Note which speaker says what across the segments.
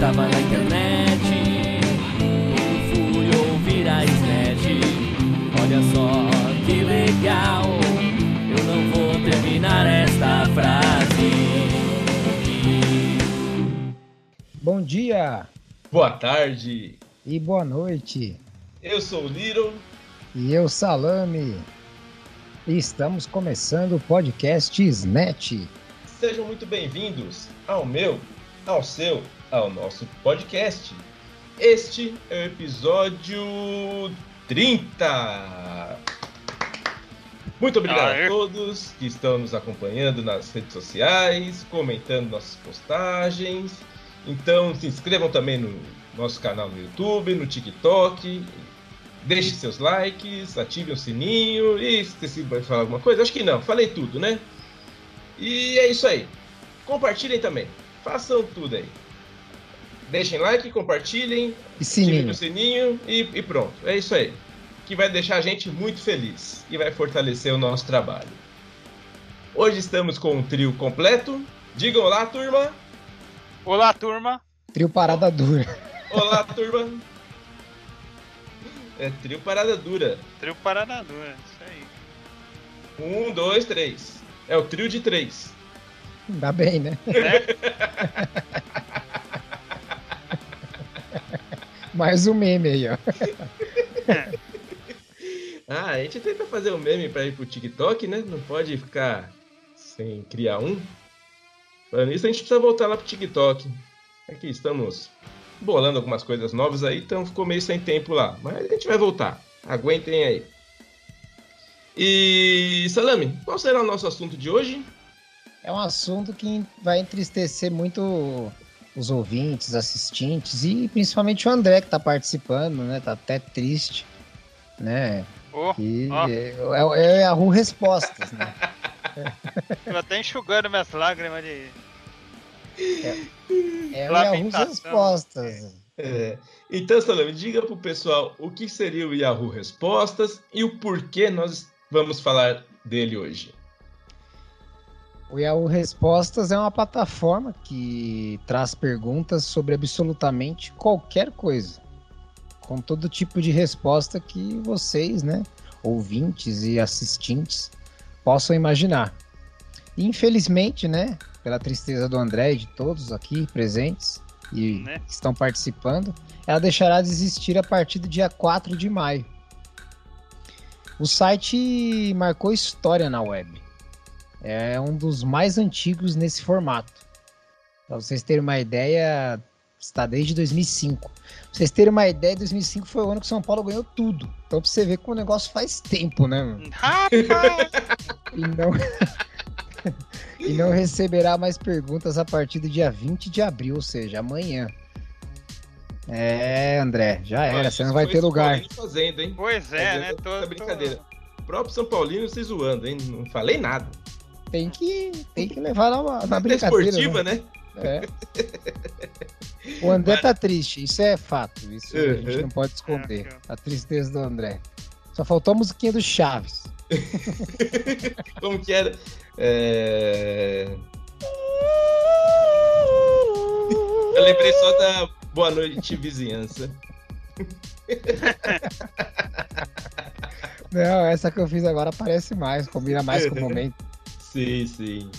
Speaker 1: tava na internet. Fui ouvir a Snatch. Olha só que legal. Eu não vou terminar esta frase.
Speaker 2: Bom dia
Speaker 3: Boa tarde,
Speaker 2: e boa noite.
Speaker 3: eu sou o Little.
Speaker 2: E eu, Salame. E estamos começando o podcast Snatch.
Speaker 3: Sejam muito bem-vindos ao meu, ao seu, ao nosso podcast. Este é o episódio 30. Muito obrigado
Speaker 4: Aê.
Speaker 3: a todos que estão nos acompanhando nas redes sociais, comentando nossas postagens. Então se inscrevam também no nosso canal no YouTube, no TikTok. Deixe seus likes, ative o sininho. E esqueci de falar alguma coisa? Acho que não, falei tudo, né? E é isso aí. Compartilhem também. Façam tudo aí. Deixem like, compartilhem,
Speaker 2: E
Speaker 3: ativem
Speaker 2: sininho.
Speaker 3: o sininho e, e pronto. É isso aí. Que vai deixar a gente muito feliz e vai fortalecer o nosso trabalho. Hoje estamos com um trio completo. Digam olá, turma.
Speaker 4: Olá, turma.
Speaker 2: Trio Parada Dura.
Speaker 3: Olá, turma. É trio parada dura.
Speaker 4: Trio Paranadura, isso aí.
Speaker 3: Um, dois, três. É o trio de três.
Speaker 2: Ainda bem, né?
Speaker 4: Né?
Speaker 2: Mais um meme aí, ó.
Speaker 3: Ah, a gente tenta fazer um meme pra ir pro TikTok, né? Não pode ficar sem criar um. Falando isso, a gente precisa voltar lá pro TikTok. Aqui estamos bolando algumas coisas novas aí, então ficou meio sem tempo lá. Mas a gente vai voltar. Aguentem aí. E, Salame, qual será o nosso assunto de hoje?
Speaker 2: É um assunto que vai entristecer muito os ouvintes, assistentes e principalmente o André que tá participando, né? Tá até triste, né?
Speaker 4: Oh,
Speaker 2: E
Speaker 4: Ó.
Speaker 2: é, é a Ru Respostas, né?
Speaker 4: tô até enxugando minhas lágrimas de.
Speaker 2: É o Yahoo
Speaker 4: Lamentação.
Speaker 2: Respostas.
Speaker 3: É, Então, Salame, diga pro pessoal o que seria o Yahoo Respostas e o porquê nós vamos falar dele hoje.
Speaker 2: O Yahoo Respostas é uma plataforma que traz perguntas sobre absolutamente qualquer coisa, com todo tipo de resposta que vocês, né, ouvintes e assistentes, possam imaginar. Infelizmente, né, pela tristeza do André e de todos aqui presentes e
Speaker 4: Né?
Speaker 2: que estão participando, ela deixará de existir a partir do dia 4 de maio. O site marcou história na web. É um dos mais antigos nesse formato. Para vocês terem uma ideia, está desde 2005. Pra vocês terem uma ideia, 2005 foi o ano que o São Paulo ganhou tudo. Então, pra você ver como o negócio faz tempo, né, mano?
Speaker 4: Rapaz!
Speaker 2: E não, e não receberá mais perguntas a partir do dia 20 de abril, ou seja, amanhã. É, André, já era,
Speaker 3: Olha,
Speaker 2: você não vai ter lugar.
Speaker 3: Paulino Fazendo, hein?
Speaker 4: pois é, né?
Speaker 3: Fazendo
Speaker 4: Tô, tô-
Speaker 3: brincadeira. O próprio São Paulino se zoando, hein? Não falei nada.
Speaker 2: Tem que, tem que levar na, na
Speaker 3: Até
Speaker 2: brincadeira.
Speaker 3: esportiva,
Speaker 2: né?
Speaker 3: né?
Speaker 2: É. O André tá triste, isso é fato. Isso a gente
Speaker 3: Uhum.
Speaker 2: não pode esconder.
Speaker 4: É,
Speaker 2: A tristeza do André. Só faltou a musiquinha do Chaves.
Speaker 3: Como que era? É... Eu lembrei só da Boa Noite Vizinhança.
Speaker 2: Não, essa que eu fiz agora parece mais, combina mais com o momento.
Speaker 3: Sim, sim.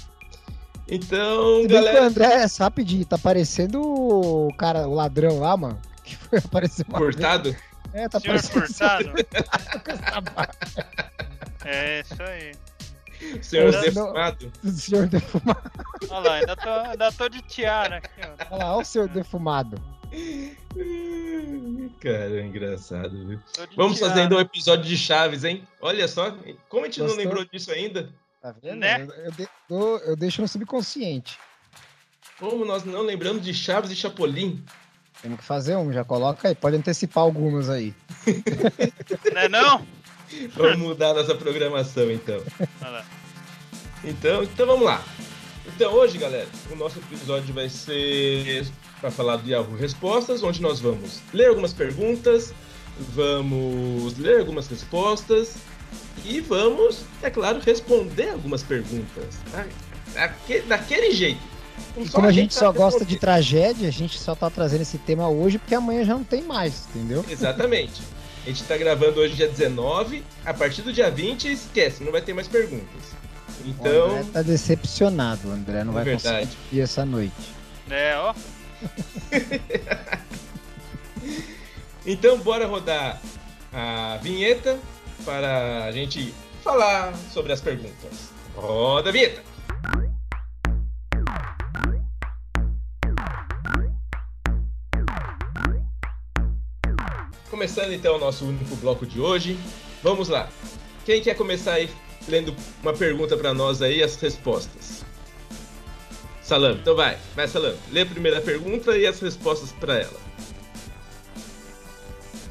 Speaker 3: Então,
Speaker 2: que o
Speaker 3: galera,
Speaker 2: André, rapidinho, tá parecendo o cara, o ladrão lá, mano. Que foi aparecer uma vez.
Speaker 3: cortado?
Speaker 2: É, tá
Speaker 4: Senhor
Speaker 2: parecendo barba
Speaker 4: É, isso aí.
Speaker 3: Senhor
Speaker 2: Não.
Speaker 3: defumado?
Speaker 2: do senhor defumado.
Speaker 4: Olha lá, ainda tô, ainda tô de tiara aqui, ó.
Speaker 2: Olha lá, olha o senhor defumado.
Speaker 3: Cara, é engraçado, viu? Vamos
Speaker 4: tiara.
Speaker 3: fazendo um episódio de Chaves, hein? Olha só, como a gente não
Speaker 2: Gostou?
Speaker 3: lembrou disso ainda?
Speaker 2: Tá vendo?
Speaker 4: Né?
Speaker 2: Eu, eu de- eu- eu deixo no subconsciente.
Speaker 3: Como nós não lembramos de Chaves e Chapolin?
Speaker 2: Temos que fazer um, já coloca aí. Pode antecipar algumas aí.
Speaker 4: Não é não?
Speaker 3: Vamos mudar nossa programação, então. Então, então vamos lá. Então hoje, galera, o nosso episódio vai ser para falar do Yahoo Respostas, onde nós vamos ler algumas perguntas, vamos ler algumas respostas e vamos, é claro, responder algumas perguntas. Ah, daque- daquele jeito,
Speaker 2: E como a gente só gosta de tragédia, a gente só tá trazendo esse tema hoje porque amanhã já não tem mais, entendeu?
Speaker 3: Exatamente. A gente tá gravando hoje dia 19, a partir do dia 20, esquece, não vai ter mais perguntas.
Speaker 2: O
Speaker 3: Então,
Speaker 2: André tá decepcionado, o André não
Speaker 3: É
Speaker 2: vai
Speaker 3: verdade.
Speaker 2: conseguir ir essa noite.
Speaker 4: É, ó.
Speaker 3: então bora rodar a vinheta para a gente falar sobre as perguntas. Roda a vinheta! Começando então o nosso único bloco de hoje. Vamos lá. Quem quer começar aí lendo uma pergunta para nós aí as respostas? Salame, então vai, vai Salame. Lê a primeira pergunta e as respostas para ela.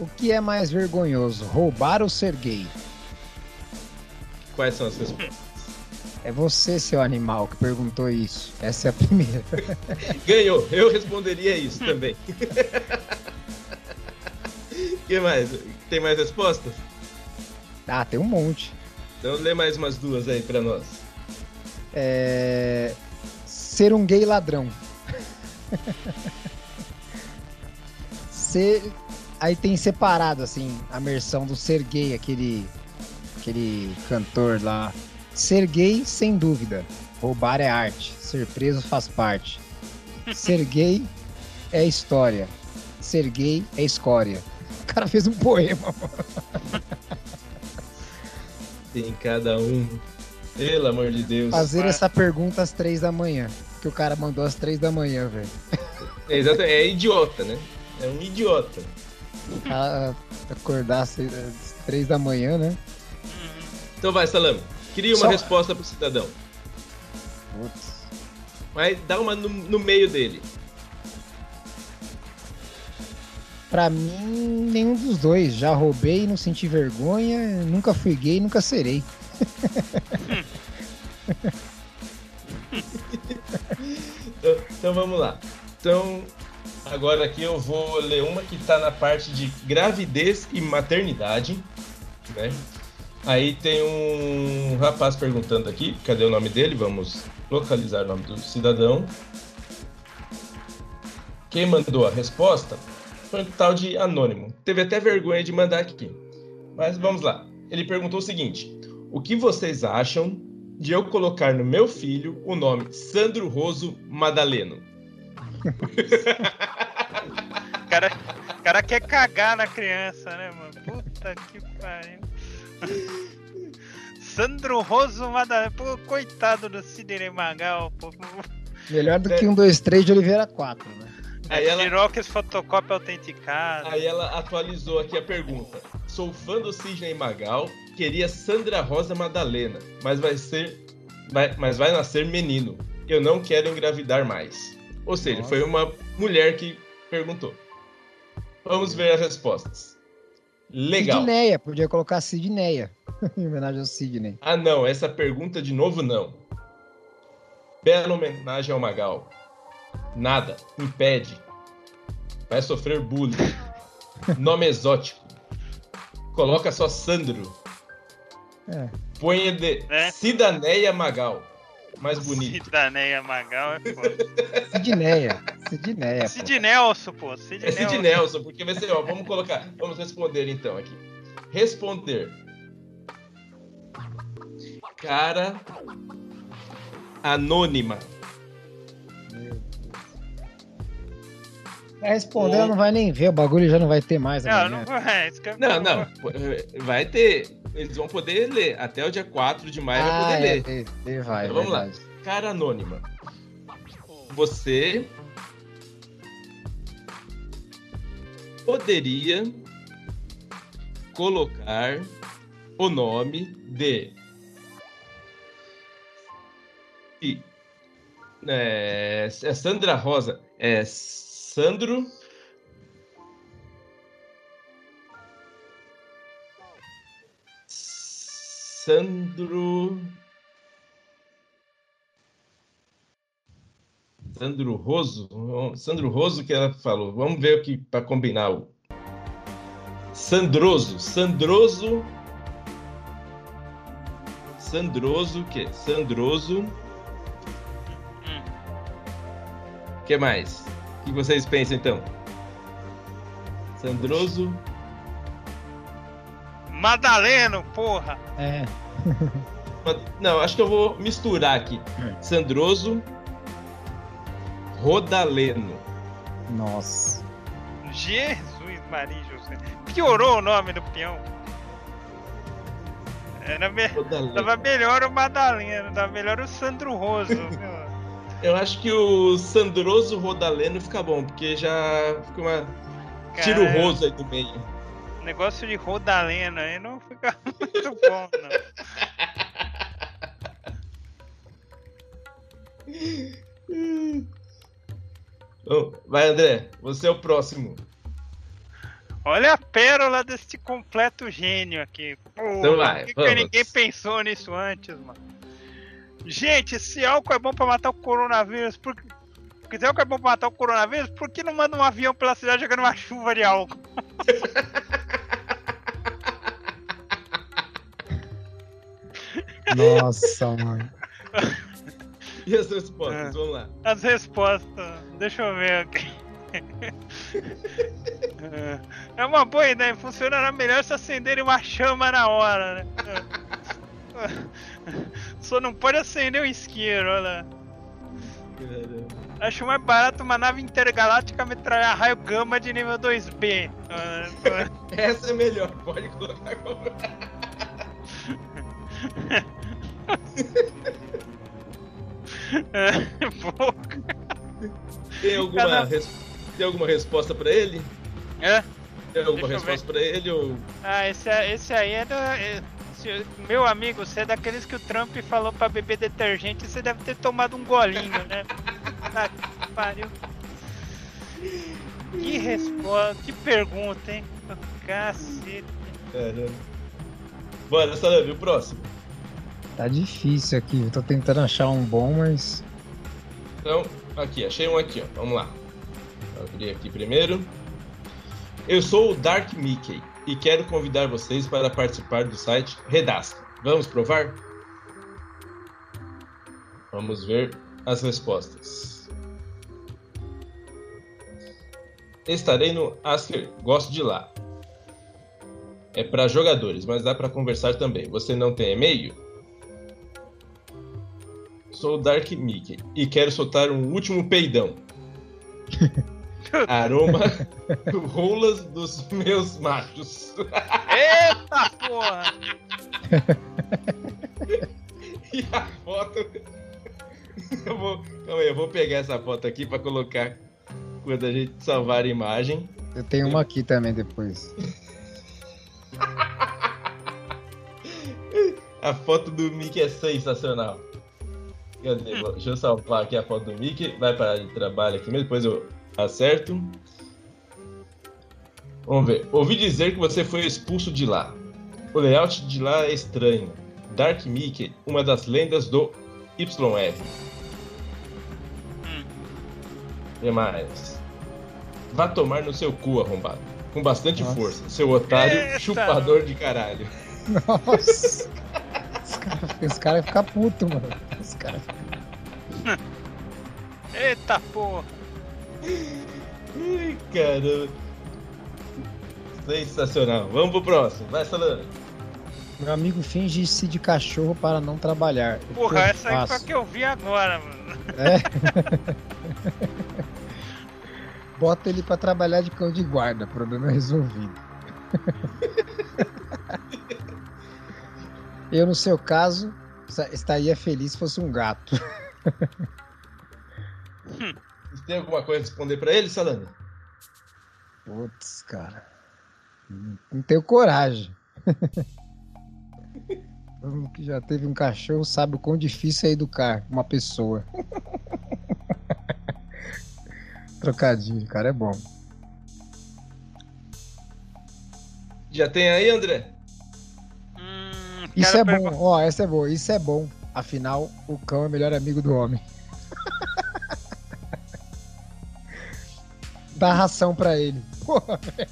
Speaker 2: O que é mais vergonhoso, roubar ou ser gay?
Speaker 3: Quais são as respostas?
Speaker 2: É você, seu animal, que perguntou isso. Essa é a primeira.
Speaker 3: Ganhou, eu responderia isso também. que mais? Tem mais respostas?
Speaker 2: Ah, tem um monte.
Speaker 3: Então lê mais umas duas aí pra nós.
Speaker 2: É... Ser um gay ladrão. ser... Aí tem separado, assim, a versão do ser gay, aquele, aquele cantor lá. Ser gay, sem dúvida. Roubar é arte. Ser preso faz parte. Ser gay é história. Ser gay é escória. O cara fez um poema.
Speaker 3: Tem cada um. Pelo amor de Deus.
Speaker 2: Fazer
Speaker 4: Vai.
Speaker 2: essa pergunta às três da manhã. Que o cara mandou às três da manhã, velho.
Speaker 3: É, é idiota, né? É um idiota.
Speaker 2: Acordar às três da manhã, né?
Speaker 3: Então vai, Salame. Cria uma
Speaker 2: Só-
Speaker 3: resposta pro cidadão.
Speaker 2: Putz.
Speaker 3: Mas dá uma no, no meio dele.
Speaker 2: Pra mim, nenhum dos dois. Já roubei, não senti vergonha. Nunca fui gay, nunca serei.
Speaker 3: Então, então vamos lá. Então, agora aqui eu vou ler uma que tá na parte de gravidez e maternidade, né? Aí tem um rapaz perguntando aqui, cadê o nome dele? Vamos localizar o nome do cidadão. Quem mandou a resposta foi um tal de anônimo. Teve até vergonha de mandar aqui. Mas vamos lá. Ele perguntou o seguinte: O que vocês acham de eu colocar no meu filho o nome Sandro Roso Madaleno?
Speaker 4: O cara, cara quer cagar na criança, né, mano? Puta que pariu. Sandro Roso Madalena. Pô, coitado do Sidney Magal, pô.
Speaker 2: Melhor do que um, dois, três de Oliveira 4, né?
Speaker 3: Aí ela,
Speaker 4: Xerox fotocópia autenticada.
Speaker 3: aí ela atualizou aqui a pergunta. Sou fã do Sidney Magal, queria Sandra Rosa Madalena, mas vai ser. vai- mas vai nascer menino. Eu não quero engravidar mais. Ou seja,
Speaker 2: Nossa.
Speaker 3: foi uma mulher que perguntou. Vamos ver as respostas. Legal.
Speaker 2: Sidneia, podia colocar Sidneia. em homenagem ao Sidney.
Speaker 3: Ah, não, essa pergunta de novo não. Bela homenagem ao Magal. Nada, impede. Vai sofrer bullying. Nome exótico. Coloca só Sandro.
Speaker 2: É.
Speaker 3: Põe de
Speaker 4: É.
Speaker 3: Cidaneia Magal. Mais bonito.
Speaker 4: Cidaneia Magal é foda.
Speaker 2: Sidneia. Sidneia. pô.
Speaker 4: Sid Nelson, pô. Sid
Speaker 3: É Sid
Speaker 4: Nelson.
Speaker 3: Nelson, porque vai ser, ó, vamos colocar, vamos responder então aqui. Responder. Cara anônima.
Speaker 2: Vai responder, ela não vai nem ver, o bagulho já não vai ter mais
Speaker 4: Não,
Speaker 2: amanhã.
Speaker 4: não vai.
Speaker 3: Não, não. Vai ter. Eles vão poder ler. Até o dia 4 de maio vai
Speaker 2: Ah,
Speaker 3: poder
Speaker 2: é,
Speaker 3: ler.
Speaker 2: tem- tem, vai,
Speaker 3: Então, vamos lá. Cara anônima. Você poderia colocar o nome de. E- É, é Sandra Rosa. É Sandro. Sandro. Sandro Roso. Sandro Roso que ela falou. Vamos ver o que para combinar. o Sandroso. Sandroso. Sandroso, o quê? Sandroso.
Speaker 4: Hum.
Speaker 3: que mais? O que vocês pensam então? Sandroso.
Speaker 4: Madaleno, porra!
Speaker 2: É.
Speaker 3: Não, acho que eu vou misturar aqui. Sandroso. Rodaleno.
Speaker 2: Nossa.
Speaker 4: Jesus Maria José. Piorou o nome do peão. Era me... Tava melhor o Madaleno, tava melhor o Sandro Roso.
Speaker 3: Eu acho que o Sandroso Rodaleno fica bom, porque já fica uma. Tira o roso aí do meio.
Speaker 4: Negócio de Rodaleno aí não fica muito bom, não.
Speaker 3: Vai, André. Você é o próximo.
Speaker 4: Olha a pérola desse completo gênio aqui.
Speaker 3: Então vai,
Speaker 4: por que, ninguém pensou nisso antes, mano? Gente, se álcool é bom pra matar o coronavírus, por que... porque se álcool é bom pra matar o coronavírus, por que não manda um avião pela cidade jogando uma chuva de álcool?
Speaker 2: Nossa, mano.
Speaker 3: E as respostas?
Speaker 4: É.
Speaker 3: Vamos lá.
Speaker 4: As respostas, deixa eu ver aqui. É uma boa ideia, funcionará melhor se acenderem uma chama na hora, né? Só não pode acender o isqueiro, olha lá. Acho mais barato uma nave intergaláctica metralhar raio gama de nível 2B. Ah,
Speaker 3: Essa é melhor, pode colocar como. Tem alguma,
Speaker 4: Cada-
Speaker 3: res- Tem alguma resposta pra ele?
Speaker 4: é?
Speaker 3: Tem alguma
Speaker 4: Deixa
Speaker 3: resposta pra ele? Ou...
Speaker 4: Ah, esse, esse aí é da. é- meu amigo, você é daqueles que o Trump falou pra beber detergente, você deve ter tomado um golinho, né? Tá que pariu. Que resposta, que pergunta, hein? Cacete.
Speaker 3: Caramba. Bora, Salame, o próximo.
Speaker 2: Tá difícil aqui. Eu tô tentando achar um bom, mas.
Speaker 3: Então, aqui, achei um aqui, ó. Vamos lá. Vou abrir aqui primeiro. Eu sou o Dark Mickey e quero convidar vocês para participar do site Redasca. Vamos provar? Vamos ver as respostas. Estarei no Asker, gosto de lá. É para jogadores, mas dá para conversar também. Você não tem e-mail? Sou o Dark Mickey e quero soltar um último peidão. Aroma rolas dos meus machos.
Speaker 4: Eita porra!
Speaker 3: E a foto. Eu vou, calma aí, eu vou pegar essa foto aqui para colocar quando a gente salvar a imagem.
Speaker 2: Eu tenho uma aqui também depois.
Speaker 3: A foto do Mickey é sensacional. Cadê? Vou- Deixa eu salvar aqui a foto do Mickey. Vai para de trabalho aqui mesmo, depois eu acerto. Vamos ver. Ouvi dizer que você foi expulso de lá. O layout de lá é estranho. Dark Mickey, uma das lendas do YR. O que mais? Vá tomar no seu cu, arrombado. Com bastante
Speaker 2: Nossa.
Speaker 3: força. Seu otário
Speaker 4: Eita.
Speaker 3: chupador de caralho.
Speaker 2: Nossa! Os caras cara ficam putos, mano. Os caras
Speaker 4: Eita porra!
Speaker 3: Ai, caramba. Sensacional. Vamos pro próximo. Vai, Salame.
Speaker 2: Meu amigo finge-se de cachorro para não trabalhar.
Speaker 4: Porra, essa aí foi a que eu vi agora, mano.
Speaker 2: É. Bota ele pra trabalhar de cão de guarda, problema resolvido. Eu, no seu caso, esta- estaria feliz se fosse um gato.
Speaker 3: Você tem alguma coisa a responder pra ele, Salame?
Speaker 2: Putz, cara. Não- Não tenho coragem. Todo mundo que já teve um cachorro sabe o quão difícil é educar uma pessoa. Trocadilho, cara, é bom.
Speaker 3: Já tem aí, André?
Speaker 4: Hum,
Speaker 2: Isso é bom, ó, essa é boa, isso é bom. Afinal, o cão é o melhor amigo do homem. Dá ração pra ele. Porra, velho.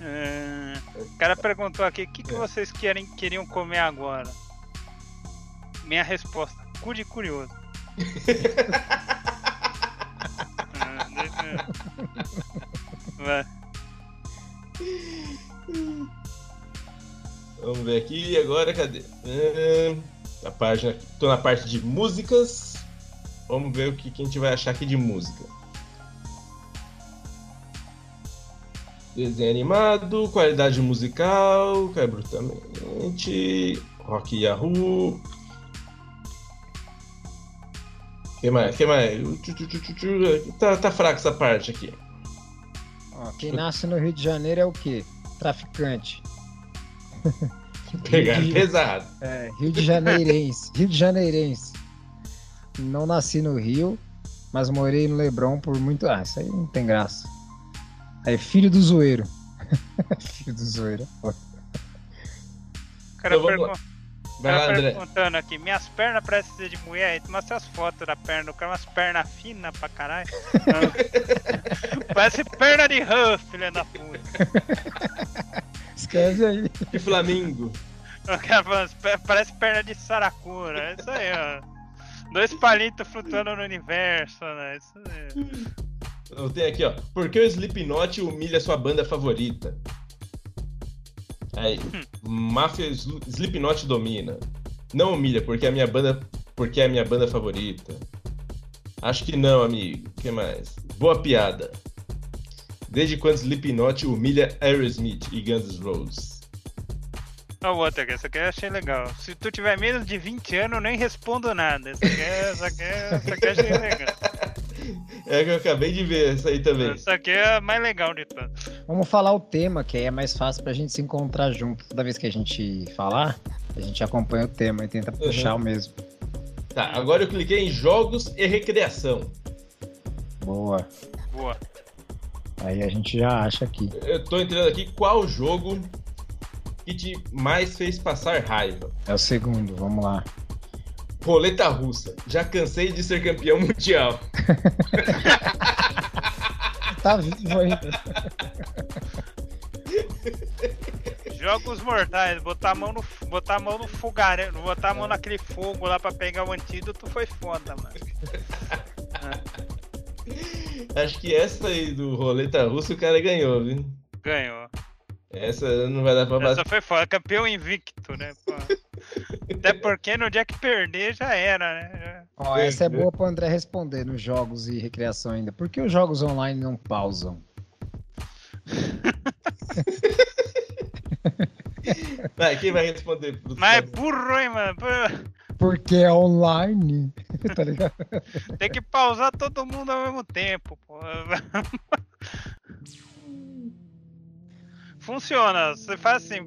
Speaker 4: É, O cara perguntou aqui, o que, que vocês querem, queriam comer agora? minha resposta, cu de curioso.
Speaker 3: Vamos ver aqui agora, cadê? A página, tô na parte de músicas. Vamos ver o que, que a gente vai achar aqui de música. Desenho animado, qualidade musical, cai brutalmente, rock Yahoo. Que mais? que mais? Tchu. Tá, tá fraca essa parte aqui.
Speaker 2: Ó, quem nasce no Rio de Janeiro é o quê? Traficante.
Speaker 3: Pegar
Speaker 2: de-
Speaker 3: pesado.
Speaker 2: É, Rio de Janeirense. Rio de Janeirense. Não nasci no Rio, mas morei no Leblon por muito. Ah, isso aí não tem graça. Aí, filho do zoeiro. filho do zoeiro.
Speaker 4: O cara,
Speaker 3: Então, vamos lá.
Speaker 4: pergun- o
Speaker 3: Vai
Speaker 4: cara
Speaker 3: lá, André.
Speaker 4: perguntando aqui, minhas pernas parecem ser de mulher, aí tu mostra as fotos da perna, o cara umas pernas finas pra caralho. Parece perna de rã, filha da puta.
Speaker 2: Escreve aí.
Speaker 3: E Flamingo.
Speaker 4: O cara falando, "Pe- parece perna de saracura. É isso aí, ó. Dois palitos flutuando no universo, né? Isso aí.
Speaker 3: Eu tenho aqui, ó. Por que o Slipknot humilha sua banda favorita? Aí, Máfia Sl- Slipknot domina. Não humilha, porque é a minha banda, porque é a minha banda favorita. Acho que não, amigo. O que mais? Boa piada. Desde quando Slipknot humilha Aerosmith e Guns N' Roses?
Speaker 4: Ó, o outro aqui, essa aqui eu achei legal. Se tu tiver menos de 20 anos, eu nem respondo nada. Essa aqui, essa aqui, essa aqui eu achei legal.
Speaker 3: É que eu acabei de ver essa aí também.
Speaker 4: Essa aqui é a mais legal de.
Speaker 2: Vamos falar o tema, que aí é mais fácil pra gente se encontrar junto. Toda vez que a gente falar, a gente acompanha o tema e tenta puxar o mesmo.
Speaker 3: Tá, agora eu cliquei em jogos e recreação.
Speaker 2: Boa.
Speaker 4: Boa.
Speaker 2: Aí a gente já acha aqui.
Speaker 3: Eu tô entrando aqui qual jogo que te mais fez passar raiva.
Speaker 2: É o segundo, vamos lá.
Speaker 3: Roleta russa. Já cansei de ser campeão mundial.
Speaker 2: Tá vivo ainda.
Speaker 4: Jogos mortais, botar a mão no, botar a mão no fogareiro, botar a mão naquele fogo lá pra pegar o antídoto foi foda, mano.
Speaker 3: Acho que essa aí do Roleta russa o cara ganhou, viu?
Speaker 4: Ganhou.
Speaker 3: Essa não vai dar pra
Speaker 4: Essa
Speaker 3: bater.
Speaker 4: foi foda, campeão invicto, né? pô. Até porque no dia que perder já era, né?
Speaker 2: Ó, essa é boa pro André responder nos jogos e recreação ainda. Por que os jogos online não pausam?
Speaker 3: Vai, quem vai responder?
Speaker 4: Mas é burro, hein, mano?
Speaker 2: Porque é online. tá ligado?
Speaker 4: Tem que pausar todo mundo ao mesmo tempo, pô. Funciona, você faz assim.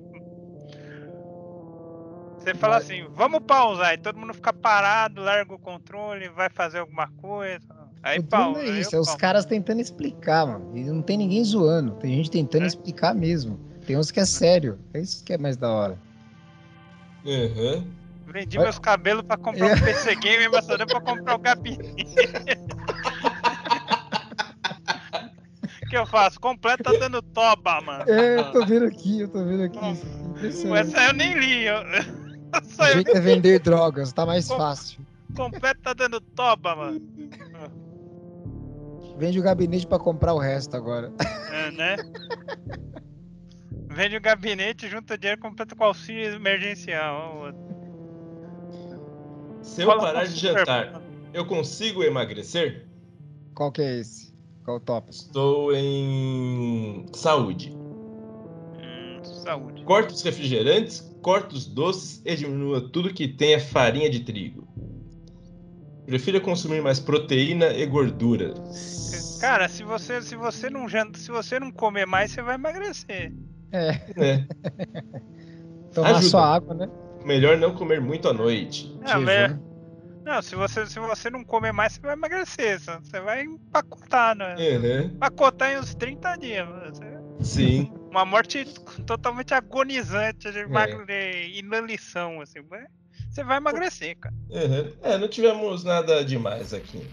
Speaker 4: Você fala assim, vamos pausar, e todo mundo fica parado, larga o controle, vai fazer alguma coisa. Aí pausa.
Speaker 2: é
Speaker 4: aí
Speaker 2: isso,
Speaker 4: eu
Speaker 2: é os caras tentando explicar, mano. E não tem ninguém zoando. Tem gente tentando
Speaker 4: É.
Speaker 2: explicar mesmo. Tem uns que é sério. É isso que é mais da hora.
Speaker 3: Aham.
Speaker 4: Vendi meus cabelos pra comprar um PC Game, mas só deu pra comprar o gabinete. Que eu faço? Completo tá dando toba, mano.
Speaker 2: É, eu tô vendo aqui, eu tô vendo aqui. Isso é.
Speaker 4: Essa eu nem li. Eu... Só
Speaker 2: O
Speaker 4: eu
Speaker 2: jeito é vender drogas, tá mais fácil.
Speaker 4: completo tá dando toba, mano.
Speaker 2: Vende o gabinete pra comprar o resto agora.
Speaker 4: É, né? Vende o gabinete, junta dinheiro, completa com auxílio emergencial.
Speaker 3: Se eu
Speaker 4: Fala
Speaker 3: parar
Speaker 4: com
Speaker 3: de jantar, eu consigo emagrecer?
Speaker 2: Qual que é esse? Qual o top?
Speaker 3: Estou em saúde.
Speaker 4: Hum, saúde.
Speaker 3: Corta os refrigerantes, corta os doces e diminua tudo que tenha farinha de trigo. Prefira consumir mais proteína e gordura.
Speaker 4: Cara, se você, se você não janta, se você não comer mais, você vai emagrecer.
Speaker 2: É,
Speaker 3: É,
Speaker 2: tomar
Speaker 3: Ajuda.
Speaker 2: só água, né?
Speaker 3: melhor não comer muito à noite.
Speaker 4: Não,
Speaker 2: Jejum.
Speaker 4: Mas- não, se você, se você não comer mais, você vai emagrecer. Você vai empacotar, né?
Speaker 3: Uhum,
Speaker 4: Empacotar em uns 30 dias. mano. Você-
Speaker 3: sim.
Speaker 4: Uma morte totalmente agonizante de, de inanição, assim. mas Você vai emagrecer, cara.
Speaker 3: Uhum. É, não tivemos nada demais aqui.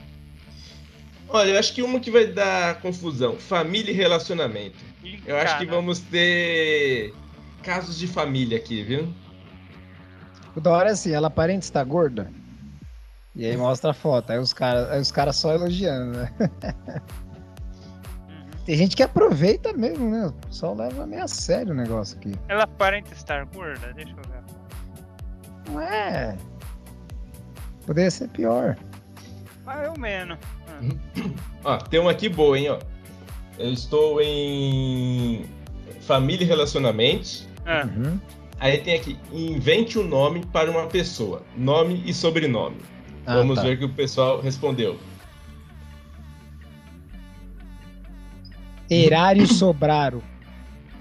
Speaker 3: Olha, eu acho que uma que vai dar confusão: família e relacionamento.
Speaker 4: Ih,
Speaker 3: Eu acho que
Speaker 4: cara,
Speaker 3: vamos ter casos de família aqui, viu?
Speaker 2: O da hora é assim, ela aparenta estar gorda. E aí mostra a foto. Aí os caras aí os cara só elogiando, né?
Speaker 4: Uhum.
Speaker 2: Tem gente que aproveita mesmo, né? O pessoal leva meio a sério o negócio aqui.
Speaker 4: Ela aparenta estar gorda? Deixa eu ver.
Speaker 2: Não é. Poderia ser pior.
Speaker 4: Mais ou menos.
Speaker 3: Ó, tem uma aqui boa, hein, ó. Eu estou em família e relacionamentos.
Speaker 4: Ah,
Speaker 2: Uhum.
Speaker 3: Aí tem aqui, invente um nome para uma pessoa. Nome e sobrenome.
Speaker 2: Ah,
Speaker 3: Vamos
Speaker 2: tá.
Speaker 3: ver o que o pessoal respondeu.
Speaker 2: Erário Sobraro.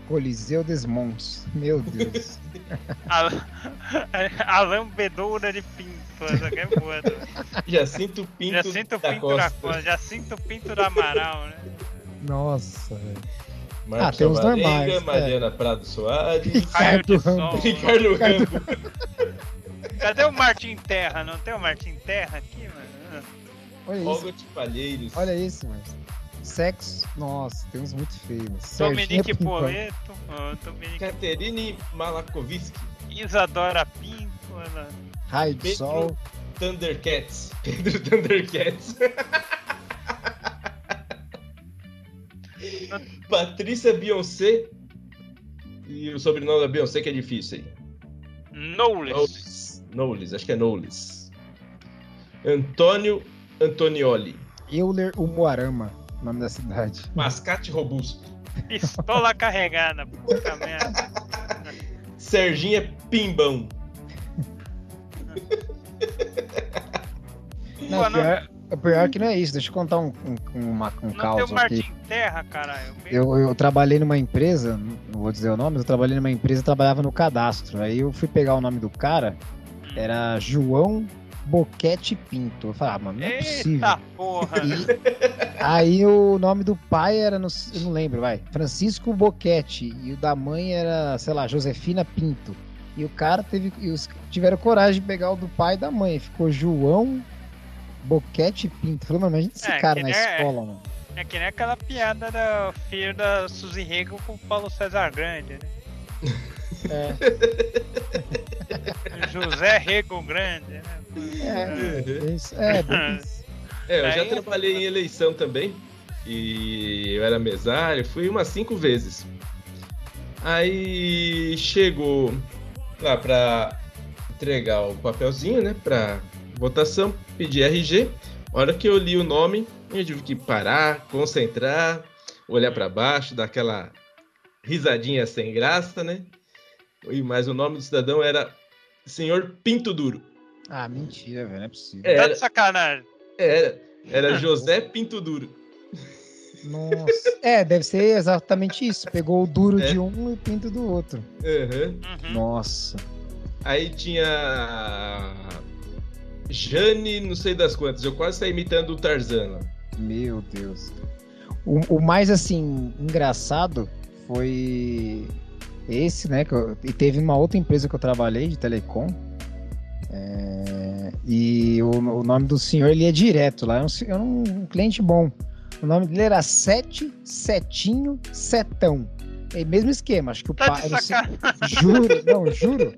Speaker 2: Coliseu Desmontes. Meu Deus.
Speaker 4: a, a lambedoura de pinto. Essa aqui é boa. também.
Speaker 3: Jacinto Pinto
Speaker 4: Já sinto o
Speaker 3: da
Speaker 4: pinto da
Speaker 3: Costa.
Speaker 4: costa. Já sinto o pinto do Amaral, né?
Speaker 2: Nossa, velho.
Speaker 3: Marcos
Speaker 2: Ah, tem normais, é.
Speaker 3: Mariana Prado Soares.
Speaker 2: Ricardo.
Speaker 3: Ricardo
Speaker 2: Ricardo-
Speaker 3: Rambo.
Speaker 4: Cadê o Martin Terra? Não tem o Martin Terra aqui, mano?
Speaker 2: Olha isso.
Speaker 3: Olga de Palheiros.
Speaker 2: Olha isso, mano. Sexo. Nossa, tem uns muito feios.
Speaker 4: Dominique. Poleto. ó, Dominique
Speaker 3: Caterine Malakoviski.
Speaker 4: Isadora Pinto. Ela...
Speaker 2: Raio de sol.
Speaker 3: Thundercats. Pedro Thundercats. Patrícia Beyoncé. E o sobrenome da Beyoncé que é difícil aí.
Speaker 4: Knowles.
Speaker 3: Knowles. Acho que é Knowles. Antônio Antonioli.
Speaker 2: Euler Umuarama. Nome da cidade.
Speaker 3: Mascate Robusto.
Speaker 4: Pistola carregada. Puta merda.
Speaker 3: Serginha Pimbão.
Speaker 2: Não,
Speaker 4: não,
Speaker 2: pior, o pior que não é isso. Deixa eu contar um, um, uma- um
Speaker 4: não tem
Speaker 2: caos aqui.
Speaker 4: Martin Terra, caralho.
Speaker 2: Eu, eu trabalhei numa empresa, não vou dizer o nome, mas eu trabalhei numa empresa e trabalhava no cadastro. Aí eu fui pegar o nome do cara, era João Boquete Pinto. Eu falei, ah, mano, não é possível.
Speaker 4: Eita porra.
Speaker 2: E aí o nome do pai era, não s- eu não lembro, vai, Francisco Boquete. E o da mãe era, sei lá, Josefina Pinto. E o cara teve, e os tiveram coragem de pegar o do pai e da mãe. Ficou João Boquete Pinto. Falei, mano, imagina esse
Speaker 4: É,
Speaker 2: cara na
Speaker 4: é-
Speaker 2: escola, mano.
Speaker 4: É que nem aquela piada da filha da Suzy Rego com o Paulo César Grande, né?
Speaker 2: É,
Speaker 4: José Rego Grande, né?
Speaker 2: é, é isso. É.
Speaker 3: É, eu já trabalhei em eleição também. E eu era mesário, fui umas cinco vezes. Aí chegou lá pra entregar o papelzinho, né? Pra votação, pedi RG. A hora que eu li o nome, eu tive que parar, concentrar, olhar pra baixo, dar aquela risadinha sem graça, né? Mas o nome do cidadão era Senhor Pinto Duro.
Speaker 2: Ah, mentira, velho, não é possível.
Speaker 3: É.
Speaker 4: Tá
Speaker 3: Era,
Speaker 4: de sacanagem.
Speaker 3: era, era José Pinto Duro.
Speaker 2: Nossa. É, deve ser exatamente isso. Pegou o duro
Speaker 3: É.
Speaker 2: de um e o pinto do outro.
Speaker 3: Aham.
Speaker 4: Uhum.
Speaker 2: Nossa.
Speaker 3: Aí tinha Jane, não sei das quantas. Eu quase saí imitando o Tarzan. lá.
Speaker 2: Meu Deus. O, o mais assim engraçado foi esse, né? eu- e teve uma outra empresa que eu trabalhei de telecom. é, e o, o nome do senhor ele ia direto lá. Era um, era um- cliente bom. O nome dele era Sete Setinho Setão. É o mesmo esquema, acho que o
Speaker 4: Tá
Speaker 2: pai. não
Speaker 4: sacanagem.
Speaker 2: Juro, não, juro.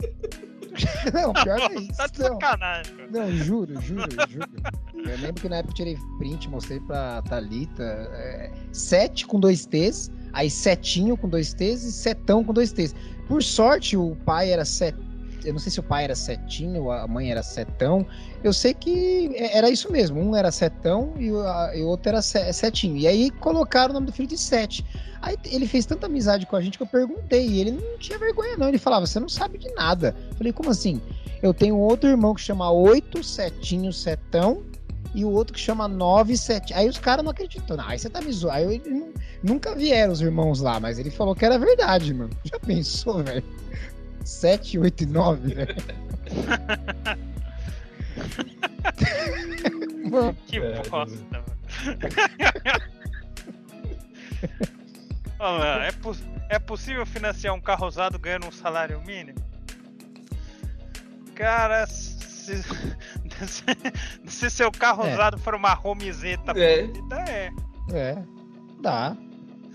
Speaker 2: não, pior que isso.
Speaker 4: Tá de
Speaker 2: não.
Speaker 4: sacanagem.
Speaker 2: Não, juro, juro, juro. Eu lembro que na época eu tirei print, mostrei pra Thalita. É, sete com dois T's, aí setinho com dois T's e setão com dois T's. Por sorte, o pai era set... Eu não sei se o pai era setinho, a mãe era setão. Eu sei que é- era isso mesmo. Um era setão e o, outro era se- setinho. E aí colocaram o nome do filho de sete. Aí ele fez tanta amizade com a gente que eu perguntei. E ele não tinha vergonha, não. Ele falava: Você não sabe de nada. Eu falei: Como assim? Eu tenho outro irmão que chama oito setinho setão e o outro que chama nove sete. Aí os caras não acreditam. Não, aí você tá me zoando. Aí eu- nunca vieram os irmãos lá, mas ele falou que era verdade, mano. Já pensou, velho? Sete, oito e nove, velho. Mano,
Speaker 4: Que
Speaker 3: É,
Speaker 4: bosta, mano. Olha lá, é, pos- é possível financiar um carro usado ganhando um salário mínimo? Cara, se, se, se seu carro
Speaker 2: É.
Speaker 4: usado for uma homezeta
Speaker 3: É.
Speaker 4: bonita, é.
Speaker 2: é, dá.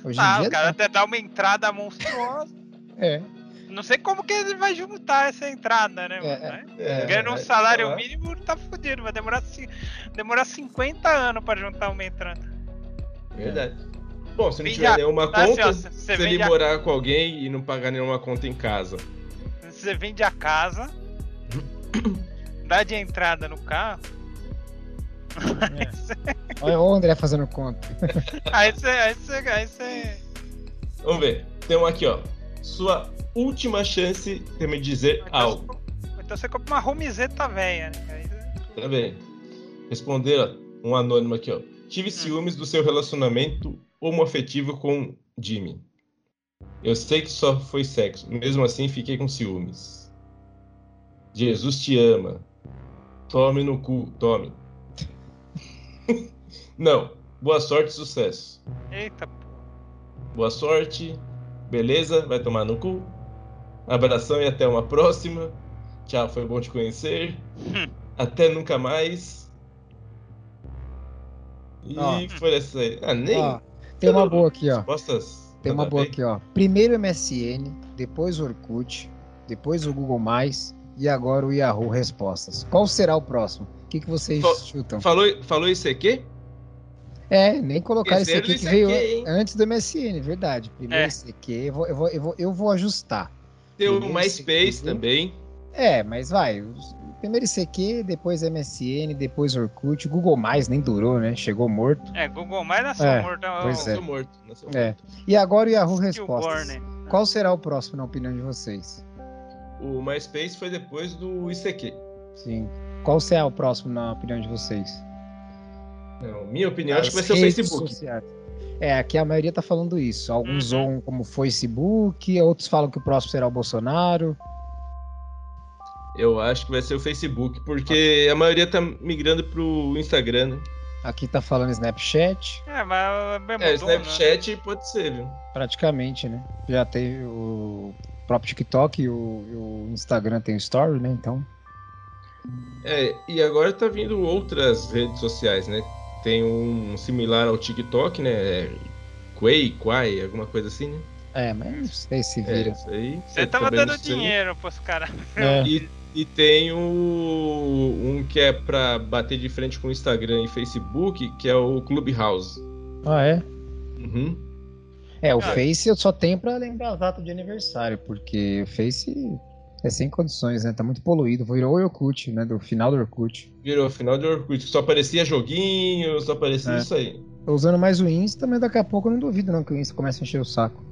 Speaker 2: Hoje
Speaker 4: Ah,
Speaker 2: em dia
Speaker 4: o cara
Speaker 2: dá.
Speaker 4: até dá uma entrada monstruosa.
Speaker 2: É.
Speaker 4: Não sei como que ele vai juntar essa entrada, né?
Speaker 2: É,
Speaker 4: mano?
Speaker 3: É,
Speaker 4: Ganhando um
Speaker 3: vai
Speaker 4: salário mínimo, tá fudido. Vai demorar, demorar 50 anos pra juntar uma entrada.
Speaker 3: Verdade. Bom, se não
Speaker 4: Vende
Speaker 3: tiver
Speaker 4: a-
Speaker 3: nenhuma
Speaker 4: tá, assim,
Speaker 3: conta,
Speaker 4: ó,
Speaker 3: se
Speaker 4: você
Speaker 3: ele
Speaker 4: a-
Speaker 3: morar com alguém e não pagar nenhuma conta em casa.
Speaker 4: Você vende a casa, dá de entrada no carro,
Speaker 2: Olha o André fazendo conta.
Speaker 4: aí você. Aí você. Aí você.
Speaker 3: Vamos ver. Tem um aqui, ó. Sua última chance de me dizer
Speaker 4: Então,
Speaker 3: algo.
Speaker 4: então você compra uma romizeta velha, né? Você-
Speaker 3: Tá bem. Responder, ó, um anônimo aqui, ó.
Speaker 4: Hum.
Speaker 3: Tive ciúmes do seu relacionamento homoafetivo com Jimmy. Eu sei que só foi sexo, mesmo assim fiquei com ciúmes. Jesus te ama. Tome no cu, tome. Não. Boa sorte e sucesso.
Speaker 4: Eita.
Speaker 3: Boa sorte. Beleza? Vai tomar no cu. Abração e até uma próxima. Tchau, foi bom te conhecer. Até nunca mais. E
Speaker 2: Ó.
Speaker 3: foi essa aí. Ah, nem.
Speaker 2: Ó, tem uma boa aqui, ó.
Speaker 3: Respostas.
Speaker 2: Tem uma
Speaker 3: a
Speaker 2: boa aqui, ó. Primeiro MSN, depois Orkut, depois o Google Mais e agora o Yahoo Respostas. Qual será o próximo? O que, que vocês
Speaker 3: Fa-
Speaker 2: chutam?
Speaker 3: Falou, falou isso aqui?
Speaker 2: É, nem colocar esse aqui que veio
Speaker 3: hein?
Speaker 2: antes do MSN, verdade. Primeiro
Speaker 4: É.
Speaker 2: esse aqui, eu vou, eu, vou, eu, vou, eu vou ajustar.
Speaker 3: Tem o MySpace também.
Speaker 2: É, mas vai. Primeiro ICQ, depois MSN, depois Orkut. Google Mais nem durou, né? Chegou morto.
Speaker 4: É, Google Mais nasceu
Speaker 2: É,
Speaker 4: morto.
Speaker 2: pois é.
Speaker 3: Nasceu morto. Nasceu
Speaker 2: É.
Speaker 3: morto.
Speaker 2: E agora o Yahoo Respostas.
Speaker 4: né?
Speaker 2: Qual será o próximo, na opinião de vocês?
Speaker 3: O MySpace foi depois do ICQ.
Speaker 2: Sim. Qual será o próximo, na opinião de vocês?
Speaker 3: Não, minha opinião, acho que vai
Speaker 2: As
Speaker 3: ser o Facebook.
Speaker 2: sociais. É, aqui a maioria tá falando isso. Alguns
Speaker 4: Uhum.
Speaker 2: zoam como Facebook, outros falam que o próximo será o Bolsonaro.
Speaker 3: Eu acho que vai ser o Facebook, porque a maioria tá migrando pro Instagram, né?
Speaker 2: Aqui tá falando Snapchat,
Speaker 4: É, mas é
Speaker 3: É,
Speaker 4: né?
Speaker 3: Snapchat pode ser, viu?
Speaker 2: praticamente, né? Já teve o próprio TikTok e o, e o Instagram tem o Story, né? Então,
Speaker 3: É, e agora tá vindo outras redes sociais, né? Tem um similar ao TikTok, né? É Quay, Quai, alguma coisa assim, né?
Speaker 2: é, mas não sei se
Speaker 3: É,
Speaker 2: vira.
Speaker 3: isso aí.
Speaker 4: Você tava
Speaker 3: também
Speaker 4: dando dinheiro pros caras.
Speaker 2: É.
Speaker 3: E, e tem o, um que é pra bater de frente com o Instagram e Facebook, que é o Clubhouse.
Speaker 2: Ah, é?
Speaker 3: Uhum.
Speaker 2: É, o
Speaker 4: Ah.
Speaker 2: Face eu só tenho pra lembrar a data de aniversário, porque o Face é sem condições, né? Tá muito poluído. Virou o Orkut, né? Do final do Orkut.
Speaker 3: Virou final de Orkut, só aparecia joguinho, só aparecia
Speaker 2: É.
Speaker 3: isso aí.
Speaker 2: Tô usando mais o Insta, mas daqui a pouco eu não duvido não que o Insta comece a encher o saco.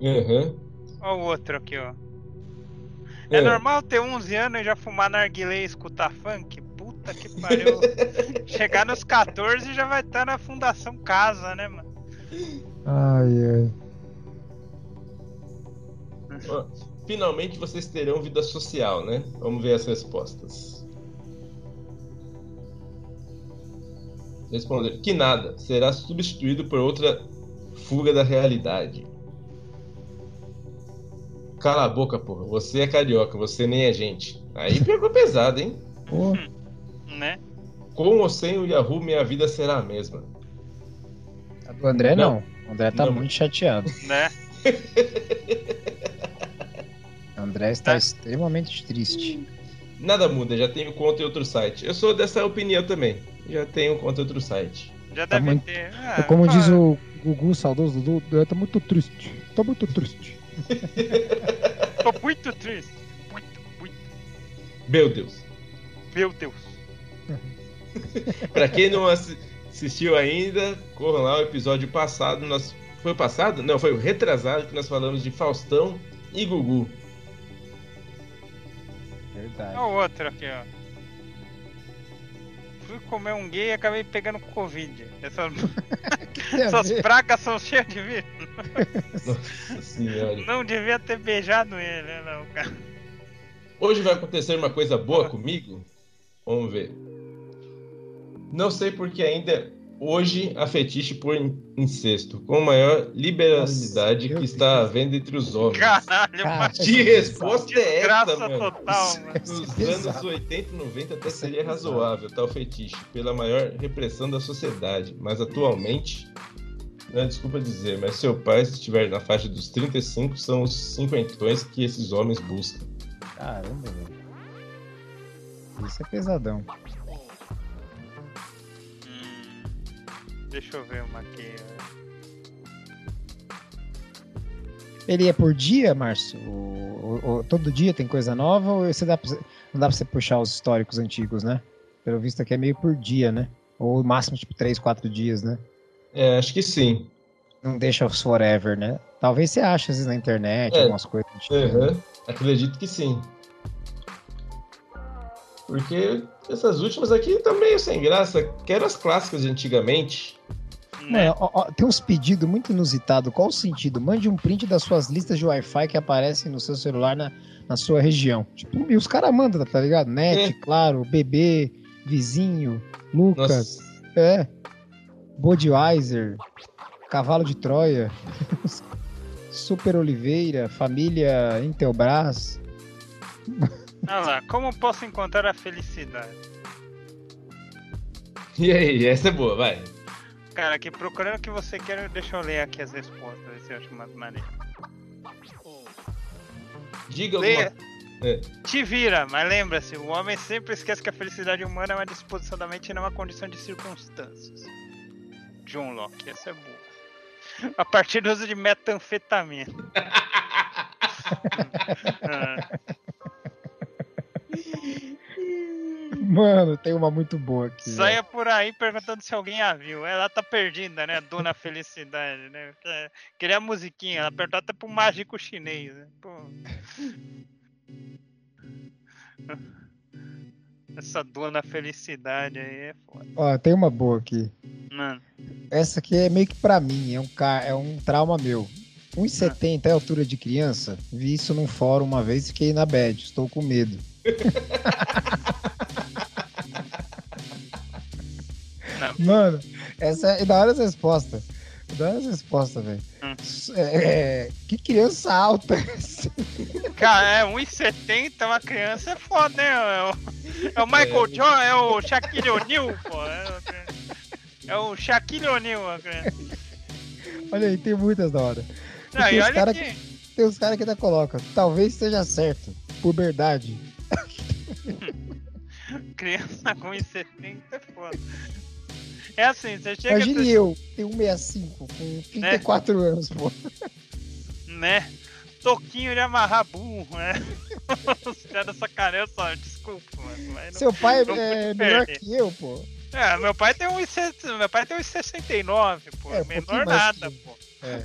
Speaker 3: Uhum.
Speaker 4: Olha o outro aqui, ó. É, normal ter 11 anos e já fumar narguilé e escutar funk? Puta que pariu. Chegar nos 14 já vai estar na Fundação Casa, né, mano?
Speaker 2: Ai, ai.
Speaker 3: Ó, Finalmente vocês terão vida social, né? Vamos ver as respostas. Responder. Que nada. Será substituído por outra fuga da realidade. Cala a boca, porra. Você é carioca, você nem é gente. Aí pegou pesado, hein?
Speaker 2: Pô,
Speaker 4: Né?
Speaker 3: Com ou sem o Yahoo, minha vida será a mesma.
Speaker 2: a do André não.
Speaker 3: Não.
Speaker 2: O André tá
Speaker 3: Não.
Speaker 2: muito chateado.
Speaker 4: Né?
Speaker 2: O André está
Speaker 4: Tá.
Speaker 2: extremamente triste.
Speaker 3: Nada muda, já tenho conta em outro site. Eu sou dessa opinião também. Já tenho conta em outro site.
Speaker 4: Já
Speaker 2: Tá
Speaker 4: deve
Speaker 2: muito-
Speaker 4: ter. Ah,
Speaker 2: Como diz o Gugu, saudoso Dudu, André tá muito triste. Tá muito triste.
Speaker 4: Tô muito triste. Muito, muito.
Speaker 3: Meu Deus.
Speaker 4: Meu Deus.
Speaker 3: Pra quem não assi- assistiu ainda, corram lá o episódio passado. Nós... Foi o passado? Não, foi o retrasado que nós falamos de Faustão e Gugu.
Speaker 2: Verdade.
Speaker 4: Olha o outro aqui, ó. Fui comer um gay e acabei pegando Covid. Essas, essas pragas são cheias de vírus.
Speaker 3: Nossa senhora.
Speaker 4: Não devia ter beijado ele, né, não, cara.
Speaker 3: Hoje vai acontecer uma coisa boa comigo? Vamos ver. Não sei porque ainda hoje há fetiche por in- incesto, com maior liberalidade
Speaker 2: Nossa,
Speaker 3: que está havendo entre os homens.
Speaker 4: Caralho,
Speaker 2: Cara.
Speaker 3: Que resposta é essa, mano?
Speaker 4: total, mano.
Speaker 3: Nos anos 80 e 90 até
Speaker 2: é
Speaker 3: seria razoável tal fetiche, pela maior repressão da sociedade, mas atualmente Não, desculpa dizer, mas seu pai, se estiver na faixa dos 35, são os cinquentões que esses homens buscam.
Speaker 2: Caramba, velho. Isso é pesadão.
Speaker 4: Deixa eu ver uma aqui.
Speaker 2: Ele é por dia, Márcio? O- o- o- todo dia tem coisa nova ou você dá pra, não dá pra você puxar os históricos antigos, né? Pelo visto aqui é meio por dia, né? Ou no máximo tipo 3, 4 dias, né?
Speaker 3: É, acho que sim.
Speaker 2: Não deixa os forever, né? Talvez você ache às vezes na internet
Speaker 3: É.
Speaker 2: algumas coisas.
Speaker 3: Acredito que sim. Porque essas últimas aqui estão meio sem graça. Quero as clássicas de antigamente.
Speaker 2: Mano, ó, ó, tem uns pedidos muito inusitados. Qual o sentido? Mande um print das suas listas de Wi-Fi que aparecem no seu celular na, na sua região. Tipo, e os caras mandam, tá ligado? Net,
Speaker 3: É.
Speaker 2: claro, bebê, vizinho, Lucas,
Speaker 3: Nossa,
Speaker 2: é, Budweiser, Cavalo de Troia, Super Oliveira, Família Intelbras.
Speaker 4: Olha lá, como posso encontrar a felicidade?
Speaker 3: e aí, essa é boa, vai.
Speaker 4: Cara, aqui procurando o que você quer, deixa eu ler aqui as respostas, ver se eu acho mais maneiro.
Speaker 3: Diga
Speaker 4: Leia.
Speaker 3: alguma É.
Speaker 4: Te vira, mas lembra-se, o homem sempre esquece que a felicidade humana é uma disposição da mente e não uma condição de circunstâncias. John Locke, essa é boa. A partir do uso de metanfetamina. Ah,
Speaker 2: Mano, tem uma muito boa aqui.
Speaker 4: Saia por aí perguntando se alguém a viu. Ela tá perdida, né? Dona felicidade, né? Quer- Queria a musiquinha, ela perguntou até pro mágico chinês, né? Pô. Essa dona felicidade aí é foda.
Speaker 2: Ó, tem uma boa aqui.
Speaker 4: Mano,
Speaker 2: Essa aqui é meio que pra mim, é um, é um trauma meu. 1,70 é a altura de criança. Vi isso num fórum uma vez e fiquei na bad. Estou com medo. Mano, essa é da hora essa resposta. Da hora essa resposta, velho.
Speaker 4: Hum.
Speaker 2: É, é, que criança alta.
Speaker 4: cara, é 1,70, uma criança é foda, né? É o, é o Michael John, é o Shaquille O'Neal, pô. É o, é o Shaquille O'Neal, a criança.
Speaker 2: olha aí, tem muitas da hora.
Speaker 4: Não, e
Speaker 2: os cara
Speaker 4: aqui.
Speaker 2: Tem uns caras que ainda colocam. Talvez seja certo. Puberdade.
Speaker 4: Criança com 1,70 é foda. É assim, você chega.
Speaker 2: Imagine
Speaker 4: você-
Speaker 2: eu, tenho 1,65 com 34 anos, pô.
Speaker 4: né? Toquinho de amarrar burro, né? Os caras sacaneiam só, desculpa, mano. mas não-
Speaker 2: Seu pai
Speaker 4: não
Speaker 2: é melhor que eu, pô.
Speaker 4: É, meu pai tem um 60 meu pai tem um 69, pô.
Speaker 2: É,
Speaker 4: menor nada,
Speaker 2: que-
Speaker 4: pô.
Speaker 2: É.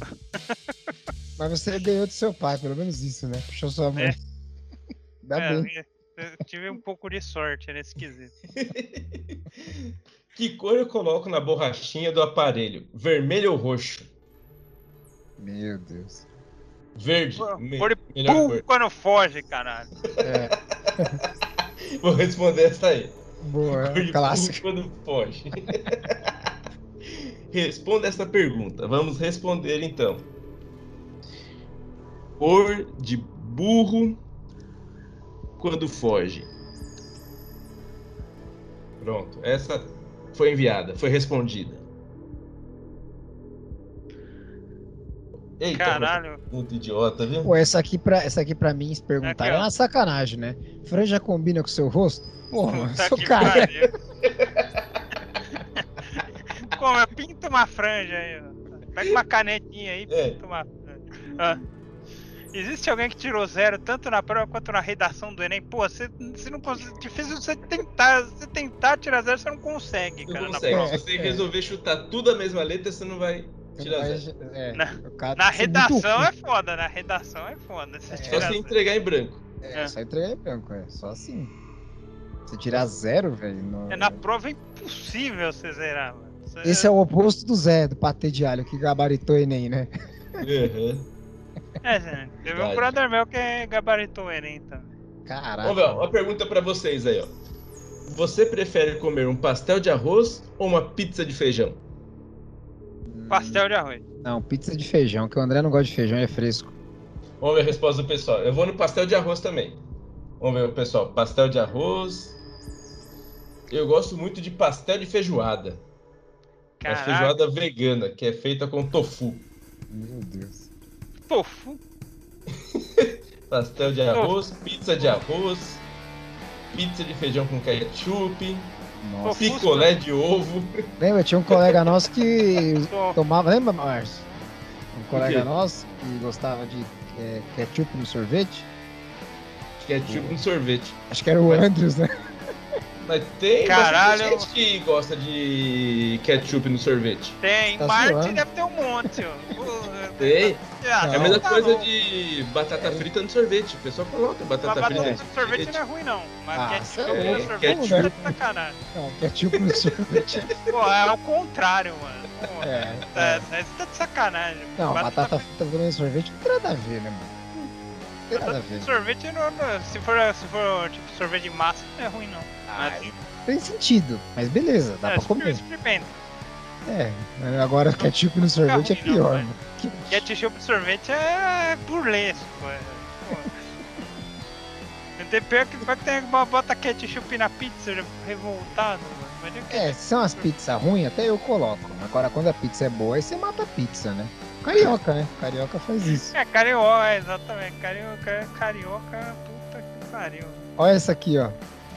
Speaker 2: Mas você ganhou do seu pai, pelo menos isso, né? Puxou sua mãe.
Speaker 4: É.
Speaker 2: Dá
Speaker 4: É,
Speaker 2: bem.
Speaker 4: eu tive um pouco de sorte nesse quesito.
Speaker 3: Que cor eu coloco na borrachinha do aparelho? Vermelho ou roxo?
Speaker 2: Meu Deus.
Speaker 3: Verde.
Speaker 4: Burro
Speaker 3: cor.
Speaker 4: quando foge, caralho.
Speaker 2: É,
Speaker 3: Vou responder essa aí.
Speaker 2: boa,
Speaker 3: Cor de
Speaker 2: clássico.
Speaker 3: burro quando foge. Responda essa pergunta. Vamos responder então. Cor de burro quando foge. Pronto. Essa foi enviada, foi respondida. Eita,
Speaker 4: Caralho.
Speaker 3: muito idiota, viu?
Speaker 2: Pô, essa aqui pra, essa aqui pra mim, se perguntar,
Speaker 4: ó.
Speaker 2: é uma sacanagem, né? Franja combina com o seu rosto? Porra,
Speaker 4: Puta
Speaker 2: sou
Speaker 4: que
Speaker 2: cara.
Speaker 4: pariu. Como, eu pinto uma franja aí, ó. Pega uma canetinha aí e
Speaker 3: É.
Speaker 4: pinta uma franja. Ah. Existe alguém que tirou zero tanto na prova quanto na redação do Enem? Pô, você, você não consegue. Difícil você tentar. Você tentar tirar zero, você não consegue,
Speaker 3: Não
Speaker 4: cara. na
Speaker 3: consegue.
Speaker 4: prova.
Speaker 3: Se você
Speaker 2: É.
Speaker 3: resolver chutar tudo a mesma letra, você não vai tirar zero.
Speaker 2: É,
Speaker 4: Na- Na redação é foda, na redação é foda. Você
Speaker 2: É.
Speaker 3: Só se entregar em branco.
Speaker 2: É, só entregar em branco, é. Só assim. Se tirar zero, velho. não-
Speaker 4: É, na prova é impossível você zerar, mano. Você-
Speaker 2: Esse é o oposto do Zé, do patê de alho, que gabaritou o Enem, né?
Speaker 3: Uhum.
Speaker 4: É, gente. Teve um brother meu que gabaritou o Enem também.
Speaker 2: Caraca.
Speaker 3: Vamos ver, ó, uma pergunta pra vocês aí, ó. Você prefere comer um pastel de arroz ou uma pizza de feijão?
Speaker 4: Pastel de arroz.
Speaker 2: Não, pizza de feijão, que o André não gosta de feijão, ele é fresco.
Speaker 3: Vamos ver a resposta do pessoal. Eu vou no pastel de arroz também. Vamos ver o pessoal. Pastel de arroz. Eu gosto muito de pastel de feijoada. Uma
Speaker 4: Caraca,
Speaker 3: feijoada vegana, que é feita com tofu.
Speaker 2: Meu Deus.
Speaker 4: Tofu.
Speaker 3: Pastel de arroz, pizza de arroz, pizza de feijão com ketchup,
Speaker 2: Nossa.
Speaker 3: picolé de ovo.
Speaker 2: Lembra, tinha um colega nosso que tomava, lembra, Márcio? Um colega nosso que gostava de é, ketchup no sorvete.
Speaker 3: Ketchup no sorvete.
Speaker 2: Acho que era o Andrews, né?
Speaker 3: Mas tem
Speaker 4: Caralho.
Speaker 3: bastante gente que gosta de ketchup no sorvete.
Speaker 4: Tem,
Speaker 2: Tá
Speaker 4: Marte
Speaker 2: zoando.
Speaker 4: deve ter um monte,
Speaker 3: Tem.
Speaker 4: ah,
Speaker 3: É a mesma
Speaker 4: tá
Speaker 3: coisa
Speaker 4: bom.
Speaker 3: de batata frita no sorvete. O pessoal coloca
Speaker 4: Mas
Speaker 3: batata
Speaker 4: batata
Speaker 3: frita
Speaker 4: no sorvete não é ruim, não. Mas
Speaker 2: Ah,
Speaker 4: ketchup
Speaker 2: é
Speaker 4: no sorvete
Speaker 3: Ketchup.
Speaker 4: tá de sacanagem.
Speaker 2: Não, ketchup no sorvete.
Speaker 4: Pô, é o contrário, mano. Pô,
Speaker 2: É,
Speaker 4: tá,
Speaker 2: é.
Speaker 4: tá- Isso tá de sacanagem.
Speaker 2: Não, batata frita no sorvete não tem nada a ver, né, mano? Não tem nada a ver.
Speaker 4: Sorvete não, não- se, for, se for tipo sorvete de massa, não é ruim, não. Mas,
Speaker 2: Tem sentido, mas beleza, dá
Speaker 4: é,
Speaker 2: pra comer.
Speaker 4: Experimenta.
Speaker 2: É, agora ketchup no sorvete é
Speaker 4: não,
Speaker 2: pior, mano.
Speaker 4: Ketchup de sorvete é burlesco, é. Tem pior que, que tem uma bota ketchup na pizza, já revoltado, mano.
Speaker 2: É, se são as pizzas ruins, até eu coloco. Agora, quando a pizza é boa, aí você mata a pizza, né? Carioca, né? Carioca faz isso.
Speaker 4: É, carioca, é, exatamente. Carioca, carioca, puta que pariu.
Speaker 2: Olha essa aqui, ó.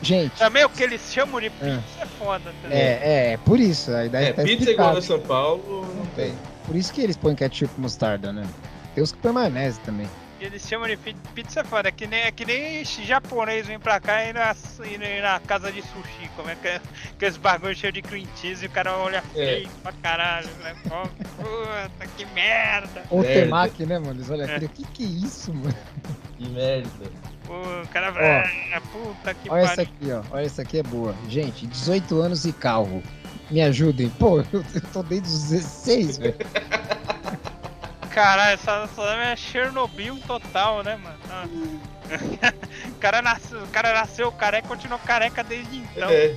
Speaker 2: Gente,
Speaker 4: Também o que eles chamam de pizza é, foda também.
Speaker 2: é, é, é por isso. A ideia
Speaker 3: É,
Speaker 2: tá
Speaker 3: pizza igual no São Paulo, não tem.
Speaker 2: Por isso que eles põem ketchup mostarda, né? Tem os que põem maionese também.
Speaker 4: Eles chamam de pi- pizza é foda. É que nem, é que nem japonês vem pra cá e na, e na casa de sushi. Como é que é? Aqueles bagulho cheio de cream cheese e o cara olha
Speaker 3: É.
Speaker 4: feio pra caralho. Né? Puta, que merda.
Speaker 2: Ou temaki, né, mano? Eles olham
Speaker 4: É.
Speaker 2: aquilo, que que é isso, mano?
Speaker 3: Que merda.
Speaker 4: Pô, o cara.
Speaker 2: Ó.
Speaker 4: Ah, puta que
Speaker 2: Olha essa
Speaker 4: pariu.
Speaker 2: aqui, ó. Olha essa aqui é boa. Gente, 18 anos e calvo. Me ajudem. Pô, eu, eu tô desde os 16, velho.
Speaker 4: Caralho, essa, essa é Chernobyl total, né, mano? Ah. o, cara nasceu, o cara nasceu careca e continuou careca desde então.
Speaker 3: É,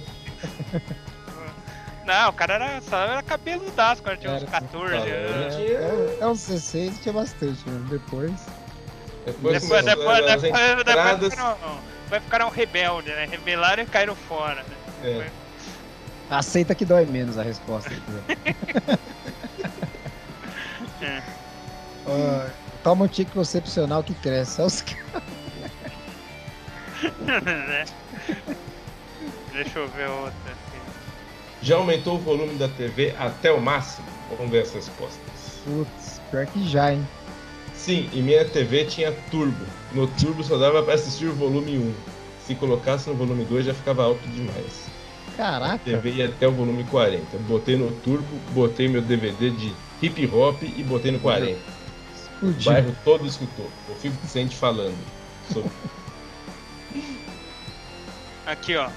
Speaker 4: Não, o cara era, só era cabeludaço quando tinha uns
Speaker 2: Era.
Speaker 4: 14
Speaker 3: Tá,
Speaker 4: anos.
Speaker 3: tinha-
Speaker 2: É, é uns 16 tinha bastante, mano. Depois.
Speaker 3: Depois,
Speaker 4: Depois,
Speaker 3: começou
Speaker 4: depois,
Speaker 3: as
Speaker 4: depois, depois,
Speaker 3: entradas.
Speaker 4: ficaram, depois ficaram rebeldes, né? Rebelaram e caíram fora, né?
Speaker 3: É.
Speaker 2: Aceita que dói menos a resposta. aqui,
Speaker 4: É.
Speaker 2: Ó, toma um anticoncepcional que cresce. Olha os?
Speaker 4: Deixa eu ver outra aqui.
Speaker 3: Já aumentou o volume da TV até o máximo? Vamos ver as respostas.
Speaker 2: Putz, pior que já, hein?
Speaker 3: Sim, e minha TV tinha turbo. No turbo só dava pra assistir o volume 1. Se colocasse no volume 2 já ficava alto demais. A
Speaker 2: Caraca.
Speaker 3: TV ia até o volume 40. Botei no turbo, botei meu DVD de hip hop e botei no 40. O bairro todo escutou. O 50 Cent falando. sobre-
Speaker 4: Aqui, ó.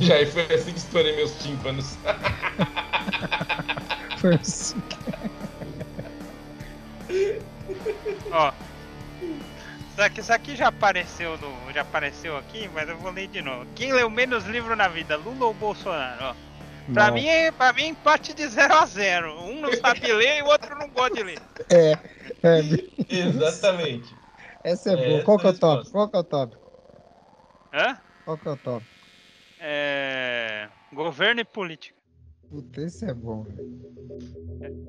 Speaker 3: Já foi assim que estourei meus tímpanos.
Speaker 2: Foi assim.
Speaker 4: Ó. Isso aqui, isso aqui já apareceu no, já apareceu aqui, mas eu vou ler de novo. Quem leu menos livro na vida, Lula ou Bolsonaro? Ó. Pra mim, é, pra mim, empate de 0 a 0 Um não sabe ler e o outro não gosta de ler.
Speaker 2: É, é,
Speaker 3: Exatamente.
Speaker 2: essa é boa.
Speaker 3: Essa
Speaker 2: Qual que é o
Speaker 3: é resposta.
Speaker 2: Qual que é o top?
Speaker 4: Hã?
Speaker 2: Qual que é o top?
Speaker 4: É... Governo e política.
Speaker 2: Puta, esse é bom. velho.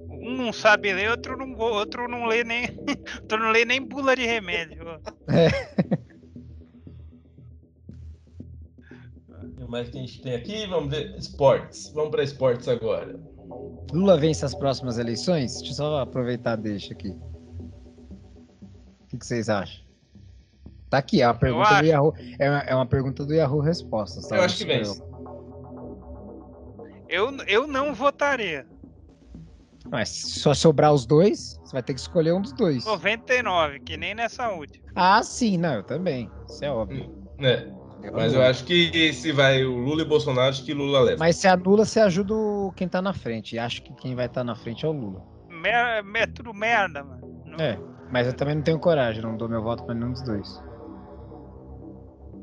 Speaker 4: Um não sabe ler, outro não, outro não lê nem. outro não lê nem bula de remédio.
Speaker 3: que mais que a gente tem aqui? Vamos ver. Esportes. Vamos para esportes agora.
Speaker 2: Lula vence as próximas eleições? Deixa eu só aproveitar deixa aqui. O que, que vocês acham? Tá aqui, é uma pergunta do Yahoo. É uma, é uma pergunta do Yahoo Respostas. Tá?
Speaker 3: Eu acho que vence.
Speaker 4: Eu, eu não votaria.
Speaker 2: eu. Mas se só sobrar os dois, você vai ter que escolher um dos dois.
Speaker 4: 99, que nem nessa última.
Speaker 2: Ah, sim, não, eu também. Isso é óbvio.
Speaker 3: É, mas eu acho que se vai o Lula e Bolsonaro, acho que Lula leva.
Speaker 2: Mas se anula, você ajuda o- quem tá na frente. E acho que quem vai estar na frente é o Lula.
Speaker 4: Mer, é tudo merda, mano. Não-
Speaker 2: É, mas eu também não tenho coragem, não dou meu voto pra nenhum dos dois.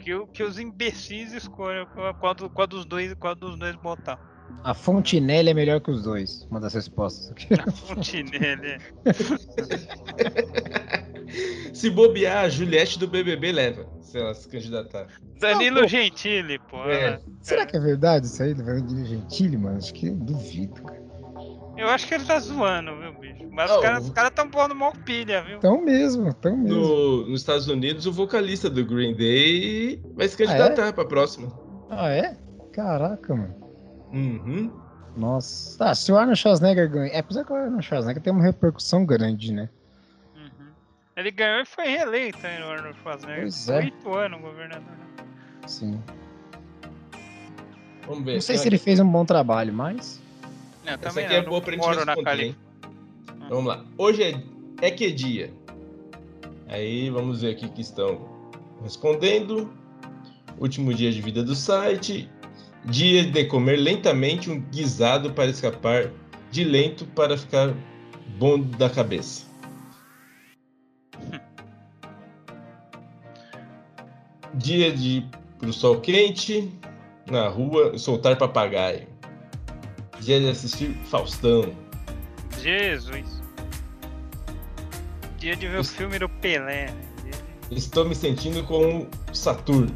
Speaker 4: Que, o- que os imbecis escolham qual dos dois, qual dos dois botar.
Speaker 2: A Fontinelli é melhor que os dois. Uma das respostas aqui.
Speaker 4: Fontinelli.
Speaker 3: Se bobear, a Juliette do BBB leva, se ela se candidatar.
Speaker 4: Danilo
Speaker 2: Ah.
Speaker 4: Gentili, pô.
Speaker 3: É.
Speaker 2: Será que é verdade isso aí do Danilo Gentili, mano? Acho que eu duvido, cara.
Speaker 4: Eu acho que ele tá zoando, viu, bicho? Mas
Speaker 3: Não,
Speaker 4: os caras caras tão pondo mó pilha, viu?
Speaker 2: Tão mesmo, tão mesmo.
Speaker 3: No, nos Estados Unidos, o vocalista do Green Day vai se candidatar pra próxima.
Speaker 2: Ah, é? Caraca, mano.
Speaker 3: Uhum.
Speaker 2: Nossa. Tá, se o Arnold Schwarzenegger ganha. É, apesar que o Arnold Schwarzenegger tem uma repercussão grande, né?
Speaker 4: Uhum. Ele ganhou e foi reeleito aí no Arnold Schwarzenegger.
Speaker 2: Pois é.
Speaker 4: Oito anos governador.
Speaker 2: Sim.
Speaker 3: Vamos ver.
Speaker 2: Não sei se ele fez um bom trabalho, mas.
Speaker 4: Não,
Speaker 3: Essa
Speaker 4: também
Speaker 3: aqui
Speaker 4: não,
Speaker 3: é boa pra gente responder, hein? Vamos lá. Hoje é, é que dia? Aí vamos ver aqui que estão respondendo. Último dia de vida do site. Dia de comer lentamente um guisado para escapar de lento para ficar bom da cabeça. Dia de ir pro sol quente, na rua, soltar papagaio. Dia de assistir Faustão.
Speaker 4: Jesus. Dia de ver
Speaker 3: Os-
Speaker 4: o filme do Pelé.
Speaker 3: Estou me sentindo como Saturno.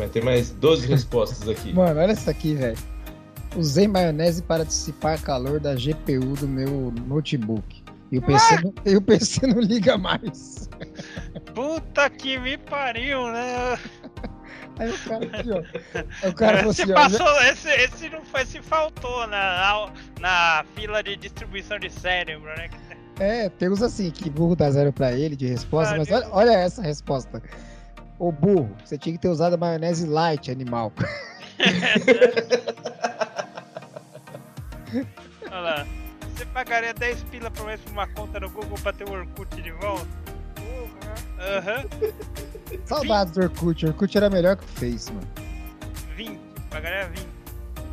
Speaker 3: Vai ter mais 12 respostas aqui.
Speaker 2: Mano, olha isso aqui, velho. Usei maionese para dissipar calor da GPU do meu notebook. E o PC, não, e o PC não liga mais.
Speaker 4: Puta que me pariu, né?
Speaker 2: Aí o cara aqui, ó. O cara
Speaker 4: Esse
Speaker 2: assim, ó. já-
Speaker 4: passou, esse, esse não foi, se faltou na, na fila de distribuição de cérebro, né?
Speaker 2: É, tem uns assim, que burro dá zero pra ele de resposta,
Speaker 4: Ah,
Speaker 2: mas olha, olha essa resposta. Ô burro, você tinha que ter usado a maionese light, animal.
Speaker 4: Olha lá. Você pagaria 10 pila por mês por uma conta no Google pra ter o Orkut de volta? Porra. Aham.
Speaker 2: Saudades do Orkut. O Orkut era melhor que o Face, mano.
Speaker 4: 20. Pagaria 20.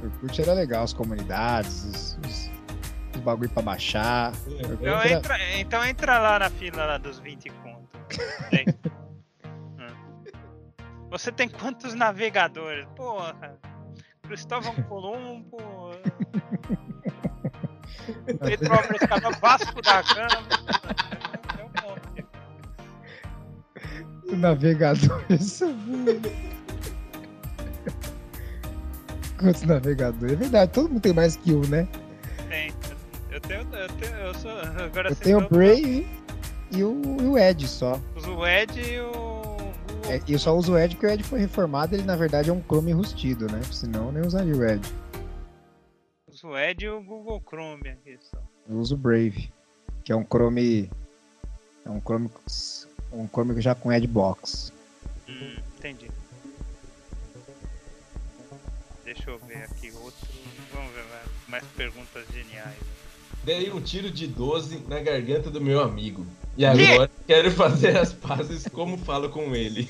Speaker 2: O Orkut era legal, as comunidades, os, os, os bagulho pra baixar.
Speaker 4: Então
Speaker 2: era-
Speaker 4: entra, então entra lá na fila lá dos 20 conto. Você tem quantos navegadores? Porra. Cristóvão Colombo. Petrópolis, Canal Vasco da Gama. Um.
Speaker 2: Navegadores. Quantos navegadores? É verdade, todo mundo tem mais que um, né?
Speaker 4: Tem. Eu tenho. Eu tenho. Eu sou. Agora
Speaker 2: Eu tenho o Brave e o, e o Edge só.
Speaker 4: O Ed e o.
Speaker 2: É, eu só uso o Edge porque o Edge foi reformado, ele na verdade é um Chrome enrustido, né? Senão eu nem usaria o Edge.
Speaker 4: Uso o Ed e o Google Chrome aqui só.
Speaker 2: Eu uso o Brave, que é um Chrome. É um Chrome. Um Chrome já com Edgebox.
Speaker 4: Hum, entendi. Deixa eu ver aqui outro. Vamos ver mais perguntas geniais.
Speaker 3: Dei um tiro de 12 na garganta do meu amigo. E agora quero fazer as pazes como falo com ele.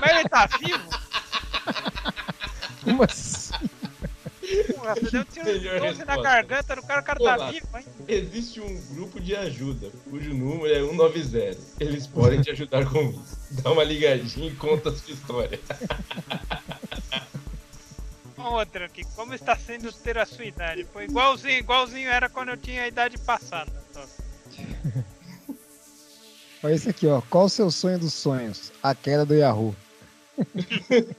Speaker 4: Mas ele tá vivo?
Speaker 2: Como assim?
Speaker 4: Porra, você deu um tiro de
Speaker 3: Melhor
Speaker 4: 12 na
Speaker 3: resposta.
Speaker 4: garganta do cara, o cara tá
Speaker 3: Olá.
Speaker 4: vivo, hein?
Speaker 3: Existe um grupo de ajuda, cujo número é 190. Eles podem te ajudar com isso. Dá uma ligadinha e conta a sua história.
Speaker 4: Outra aqui, como está sendo ter a sua idade? Pô, igualzinho, igualzinho era quando eu tinha a idade passada.
Speaker 2: Olha isso aqui, ó. Qual o seu sonho dos sonhos? A queda do Yahoo.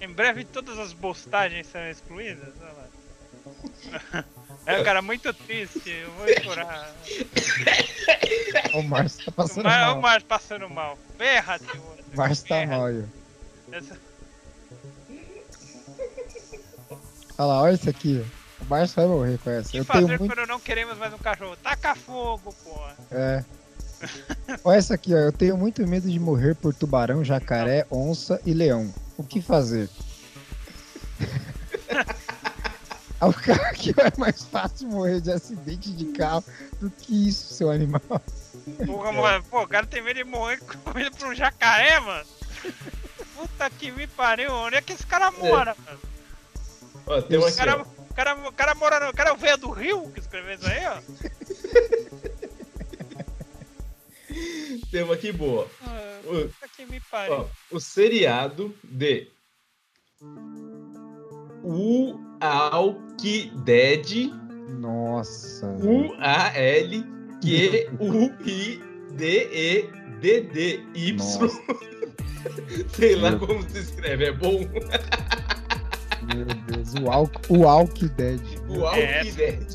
Speaker 4: Em breve todas as postagens serão excluídas. Olha lá. É, cara, muito triste, eu vou chorar.
Speaker 2: O Márcio tá
Speaker 4: O
Speaker 2: passando
Speaker 4: Mar, o
Speaker 2: mal.
Speaker 4: Mar passando mal. Berra, tio.
Speaker 2: O Márcio tá mal aí.
Speaker 4: Essa-
Speaker 2: Olha lá, olha isso aqui. ó. O Márcio vai morrer com essa.
Speaker 4: O que
Speaker 2: Eu
Speaker 4: fazer
Speaker 2: tenho muito.
Speaker 4: quando não queremos mais um cachorro? Taca fogo, porra.
Speaker 2: É. Olha essa aqui, ó. Eu tenho muito medo de morrer por tubarão, jacaré, onça e leão. O que fazer? Aí o cara aqui ó, é mais fácil morrer de acidente de carro do que isso, seu animal.
Speaker 4: Porra, mano, pô, o cara tem medo de morrer comendo por um jacaré, mano. Puta que me pariu, onde é que esse cara mora, mano?
Speaker 3: Ó, tem uma aqui,
Speaker 4: cara,
Speaker 3: ó.
Speaker 4: cara, cara mora no. O cara é o velho do Rio que escreveu isso aí, ó.
Speaker 3: Tem uma aqui boa.
Speaker 4: Ah,
Speaker 3: O-
Speaker 4: que me pariu.
Speaker 3: Ó, o seriado de Walking Dead
Speaker 2: Nossa.
Speaker 3: U-A-L-Q-U-I-D-E-D-D-Y.
Speaker 2: Nossa.
Speaker 3: Sei lá como se escreve, é bom.
Speaker 2: Meu Deus, o, Al o Walk Dead.
Speaker 3: O
Speaker 4: É.
Speaker 3: Walking Dead.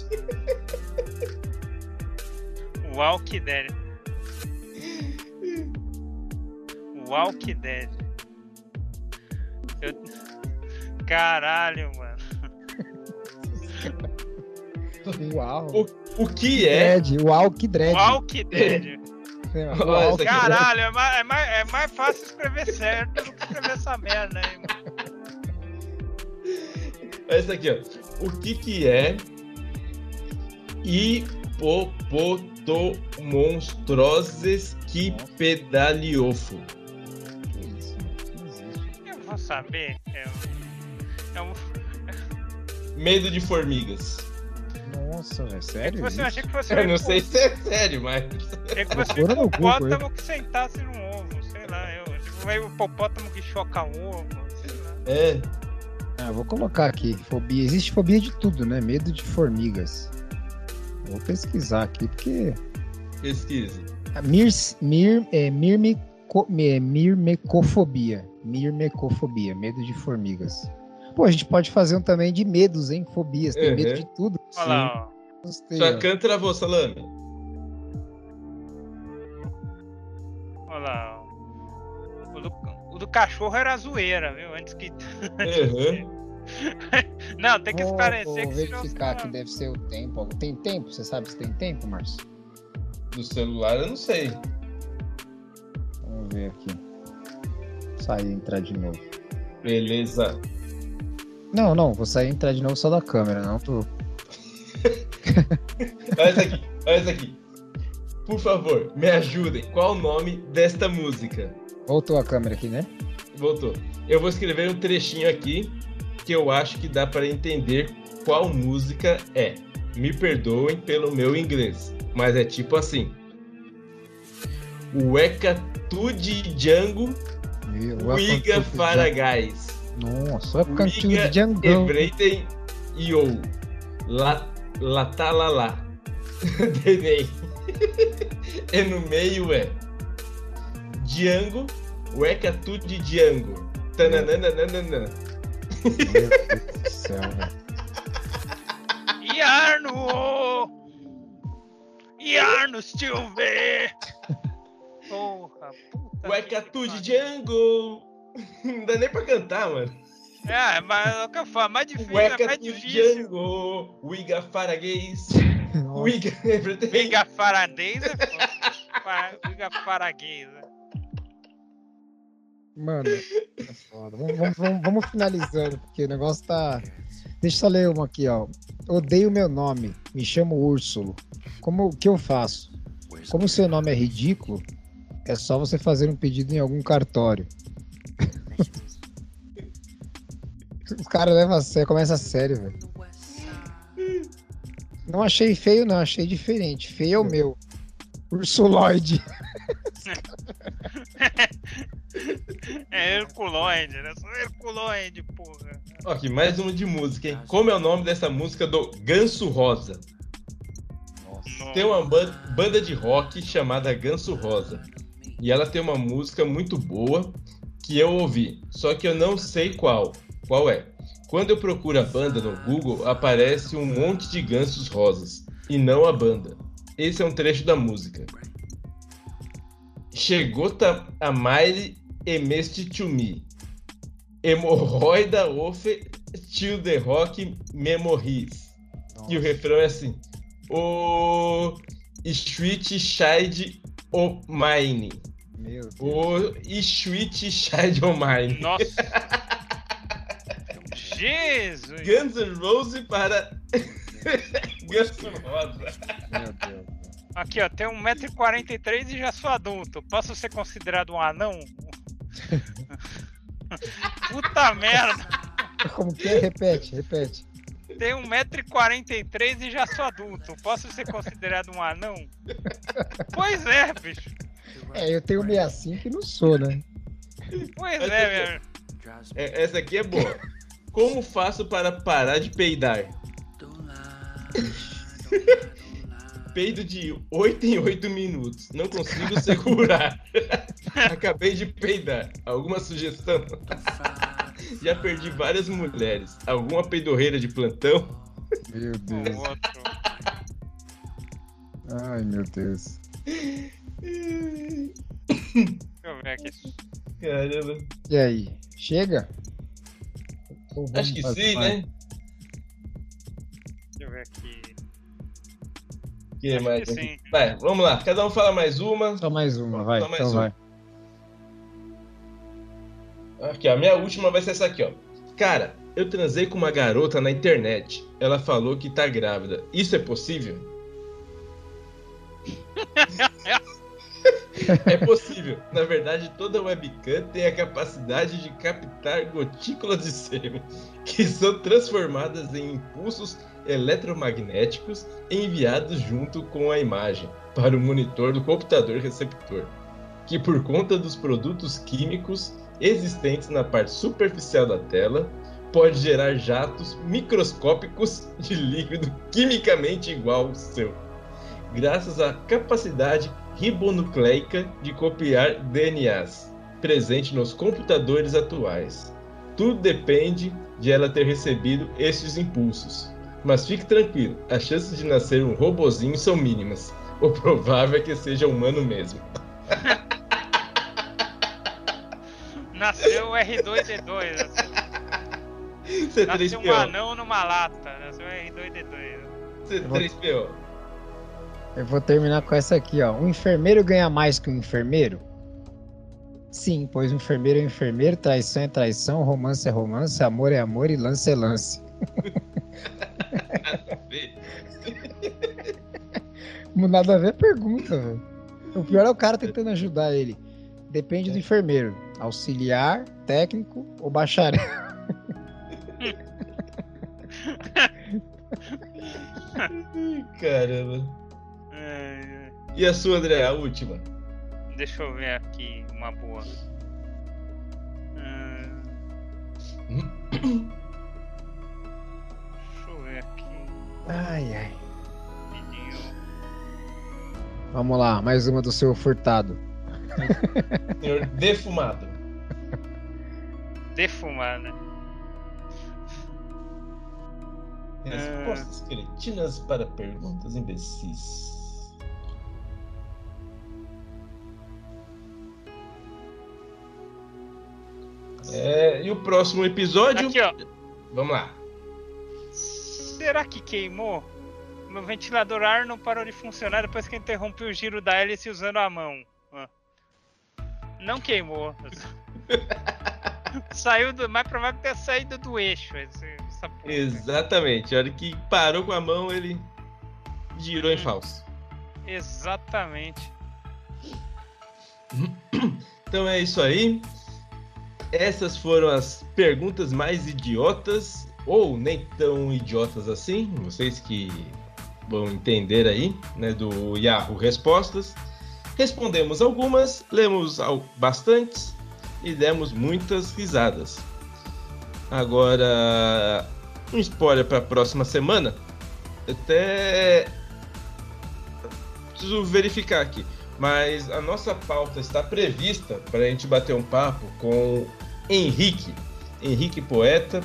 Speaker 4: Walk Dead. Walk Dead. Eu... Caralho, mano.
Speaker 2: Uau.
Speaker 3: O que é?
Speaker 2: Dread, o Walk Dread.
Speaker 4: Walk Dead.
Speaker 2: É, o Walk.
Speaker 4: Caralho, é mais, é, mais, é mais fácil escrever certo do que escrever essa merda aí, mano.
Speaker 3: Essa aqui, ó. O que que é hipopotomonstroses que pedaliofo?
Speaker 4: Eu vou saber. Eu, eu,
Speaker 3: Medo de formigas.
Speaker 2: Nossa,
Speaker 4: é
Speaker 2: sério?
Speaker 4: você
Speaker 2: isso?
Speaker 4: achei que você
Speaker 3: Eu não sei se é sério, mas.
Speaker 4: É que você
Speaker 2: Procura
Speaker 4: um hipopótamo que sentasse num ovo, sei lá. Eu, tipo, vai o hipopótamo que choca um ovo, sei lá.
Speaker 3: É.
Speaker 2: Ah, vou colocar aqui. Fobia. Existe fobia de tudo, né? Medo de formigas. Vou pesquisar aqui, porque.
Speaker 3: Pesquise.
Speaker 2: A mir, mir, é, mirmeco, é, mirmecofobia. Mirmecofobia, medo de formigas. Pô, a gente pode fazer um também de medos, hein? Fobias. Tem
Speaker 3: Uhum.
Speaker 2: medo de tudo.
Speaker 4: Olha lá, ó.
Speaker 2: Gostei,
Speaker 3: Sua
Speaker 2: ó.
Speaker 3: can travou, Salame.
Speaker 4: Olha lá, ó. Cachorro era zoeira, viu? Antes que.
Speaker 3: Uhum.
Speaker 4: Não, tem que esclarecer
Speaker 2: vou
Speaker 4: que
Speaker 2: verificar que deve ser o tempo. Tem tempo? Você sabe se tem tempo, Márcio?
Speaker 3: Do celular eu não sei.
Speaker 2: Vamos ver aqui. Sair e entrar de novo.
Speaker 3: Beleza.
Speaker 2: Não, não, vou sair e entrar de novo só da câmera, não tô.
Speaker 3: Olha essa aqui, olha essa aqui. Por favor, me ajudem. Qual o nome desta música?
Speaker 2: Voltou a câmera aqui, né?
Speaker 3: Voltou. Eu vou escrever um trechinho aqui que eu acho que dá para entender qual música é. Me perdoem pelo meu inglês, mas é tipo assim. Weka Tude Django
Speaker 2: the
Speaker 3: Faragais.
Speaker 2: Nossa,
Speaker 3: Wiga
Speaker 2: the jungle.
Speaker 3: Ebreiten Yo. La Latalala. Denei. E no meio é Django, Weka Tude Django. Tananana.
Speaker 2: Meu Deus do céu, velho.
Speaker 4: Yarno! Yarno Silver! Porra, puta.
Speaker 3: Weka
Speaker 4: que
Speaker 3: Tude
Speaker 4: pariu.
Speaker 3: Django. Não dá nem pra cantar, mano.
Speaker 4: É, mas é o que eu falo, mais difícil, é
Speaker 3: Weka
Speaker 4: mais difícil.
Speaker 3: Django. Wiga.
Speaker 2: Nossa,
Speaker 3: Wiga Everything.
Speaker 4: Liga faradez é Liga faraguês.
Speaker 2: Mano, é foda. Vamos, vamos- vamos- finalizando, porque o negócio tá. Deixa eu só ler uma aqui, ó. Odeio meu nome, me chamo Úrsulo. Como o que eu faço? Como seu nome é ridículo, é só você fazer um pedido em algum cartório. o cara leva a sério, começa a sério, velho. Não achei feio, não, achei diferente. Feio é o meu. Ursuloide.
Speaker 4: É Herculoide, né? Sou Herculoide, porra.
Speaker 3: Aqui, mais uma de música, hein? Como é o nome dessa música do Ganso Rosa?
Speaker 4: Nossa.
Speaker 3: Tem uma ban- banda de rock chamada Ganso Rosa. E ela tem uma música muito boa que eu ouvi, só que eu não sei qual. Qual é? Quando eu procuro a banda no Google, aparece um monte de gansos rosas e não a banda. Esse é um trecho da música. Chegou a Miley emeste to me. Hemorroida ofe till the rock memories. E o refrão é assim: O Street Child O Mine.
Speaker 2: Meu Deus.
Speaker 3: O Street Child O Mine.
Speaker 4: Nossa. Jesus!
Speaker 3: Guns N' Roses para Guns N' Roses.
Speaker 2: Meu Deus.
Speaker 4: Aqui, ó, tem 1,43m e já sou adulto. Posso ser considerado um anão? Puta merda!
Speaker 2: Como que é? Repete, repete.
Speaker 4: Tem 1,43m e já sou adulto. Posso ser considerado um anão? Pois é, bicho.
Speaker 2: É, eu tenho 65 e não sou, né?
Speaker 4: Pois é, meu.
Speaker 3: É, essa aqui é boa. Como faço para parar de peidar? Peido de 8 em 8 minutos. Não consigo segurar. Acabei de peidar. Alguma sugestão? Já perdi várias mulheres. Alguma peidorreira de plantão?
Speaker 5: Meu Deus. Ai, meu Deus.
Speaker 4: Deixa eu ver aqui.
Speaker 3: Caramba.
Speaker 2: E aí? Chega?
Speaker 3: Acho que sim,
Speaker 2: mais?
Speaker 3: né?
Speaker 4: Deixa eu ver aqui.
Speaker 3: Que
Speaker 4: Acho
Speaker 3: mais?
Speaker 4: que sim.
Speaker 3: Vai, vamos lá. Cada um fala mais uma.
Speaker 2: Só mais uma, vai.
Speaker 3: Só mais
Speaker 2: então
Speaker 3: uma.
Speaker 2: vai.
Speaker 3: Aqui, ó, a minha última vai ser essa aqui, ó. Cara, eu transei com uma garota na internet. Ela falou que tá grávida. Isso é possível? é possível. Na verdade, toda webcam tem a capacidade de captar gotículas de sêmen que são transformadas em impulsos eletromagnéticos enviados junto com a imagem para o monitor do computador receptor, que por conta dos produtos químicos existentes na parte superficial da tela, pode gerar jatos microscópicos de líquido quimicamente igual ao seu, graças à capacidade ribonucleica de copiar DNAs presente nos computadores atuais. Tudo depende de ela ter recebido esses impulsos. Mas fique tranquilo, as chances de nascer um robozinho são mínimas. O provável é que seja humano mesmo.
Speaker 4: Nasceu o R2D2. Nasceu, nasceu um
Speaker 3: C3PO.
Speaker 4: anão numa lata. Nasceu o R2D2.
Speaker 3: C3PO.
Speaker 2: Eu vou terminar com essa aqui, ó. Um enfermeiro ganha mais que um enfermeiro? Sim, pois um enfermeiro é enfermeiro, traição é traição, romance é romance, amor é amor e lance é lance. Nada a ver pergunta, velho. O pior é o cara tentando ajudar ele. Depende do enfermeiro. Auxiliar, técnico ou bacharel.
Speaker 3: Caramba. E a sua, André, a última?
Speaker 4: Deixa eu ver aqui uma boa. Hum, Deixa eu ver aqui.
Speaker 2: Ai, ai. Vamos lá, mais uma do seu furtado.
Speaker 3: Senhor defumado.
Speaker 4: Defumar, né?
Speaker 3: Respostas cretinas para perguntas imbecis. É, e o próximo episódio?
Speaker 4: Aqui, ó.
Speaker 3: Vamos lá.
Speaker 4: Será que queimou? Meu ventilador ar não parou de funcionar depois que interrompi o giro da hélice usando a mão. Ah. Não queimou. Saiu do. Mais provável que tenha saído do eixo.
Speaker 3: Exatamente. A hora que parou com a mão, ele girou em
Speaker 4: Hum.
Speaker 3: falso.
Speaker 4: Exatamente.
Speaker 3: Então é isso aí. Essas foram as perguntas mais idiotas, ou nem tão idiotas assim, vocês que vão entender aí, né, do Yahoo Respostas. Respondemos algumas, lemos bastantes e demos muitas risadas. Agora, um spoiler para a próxima semana. Até preciso verificar aqui. Mas a nossa pauta está prevista para a gente bater um papo com Henrique, Henrique Poeta.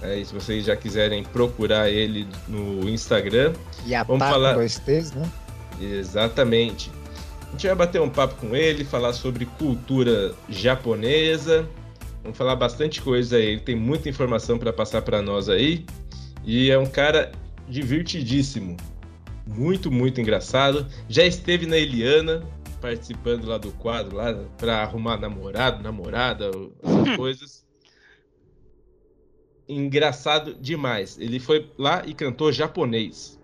Speaker 3: Aí, se vocês já quiserem procurar ele no Instagram,
Speaker 2: E a
Speaker 3: Vamos falar-
Speaker 2: dois T's, né?
Speaker 3: exatamente. A gente vai bater um papo com ele, falar sobre cultura japonesa. Vamos falar bastante coisa aí. Ele tem muita informação para passar para nós aí. E é um cara divertidíssimo. Muito, muito engraçado. Já esteve na Eliana, participando lá do quadro, lá para arrumar namorado, namorada, essas coisas. Engraçado demais. Ele foi lá e cantou japonês.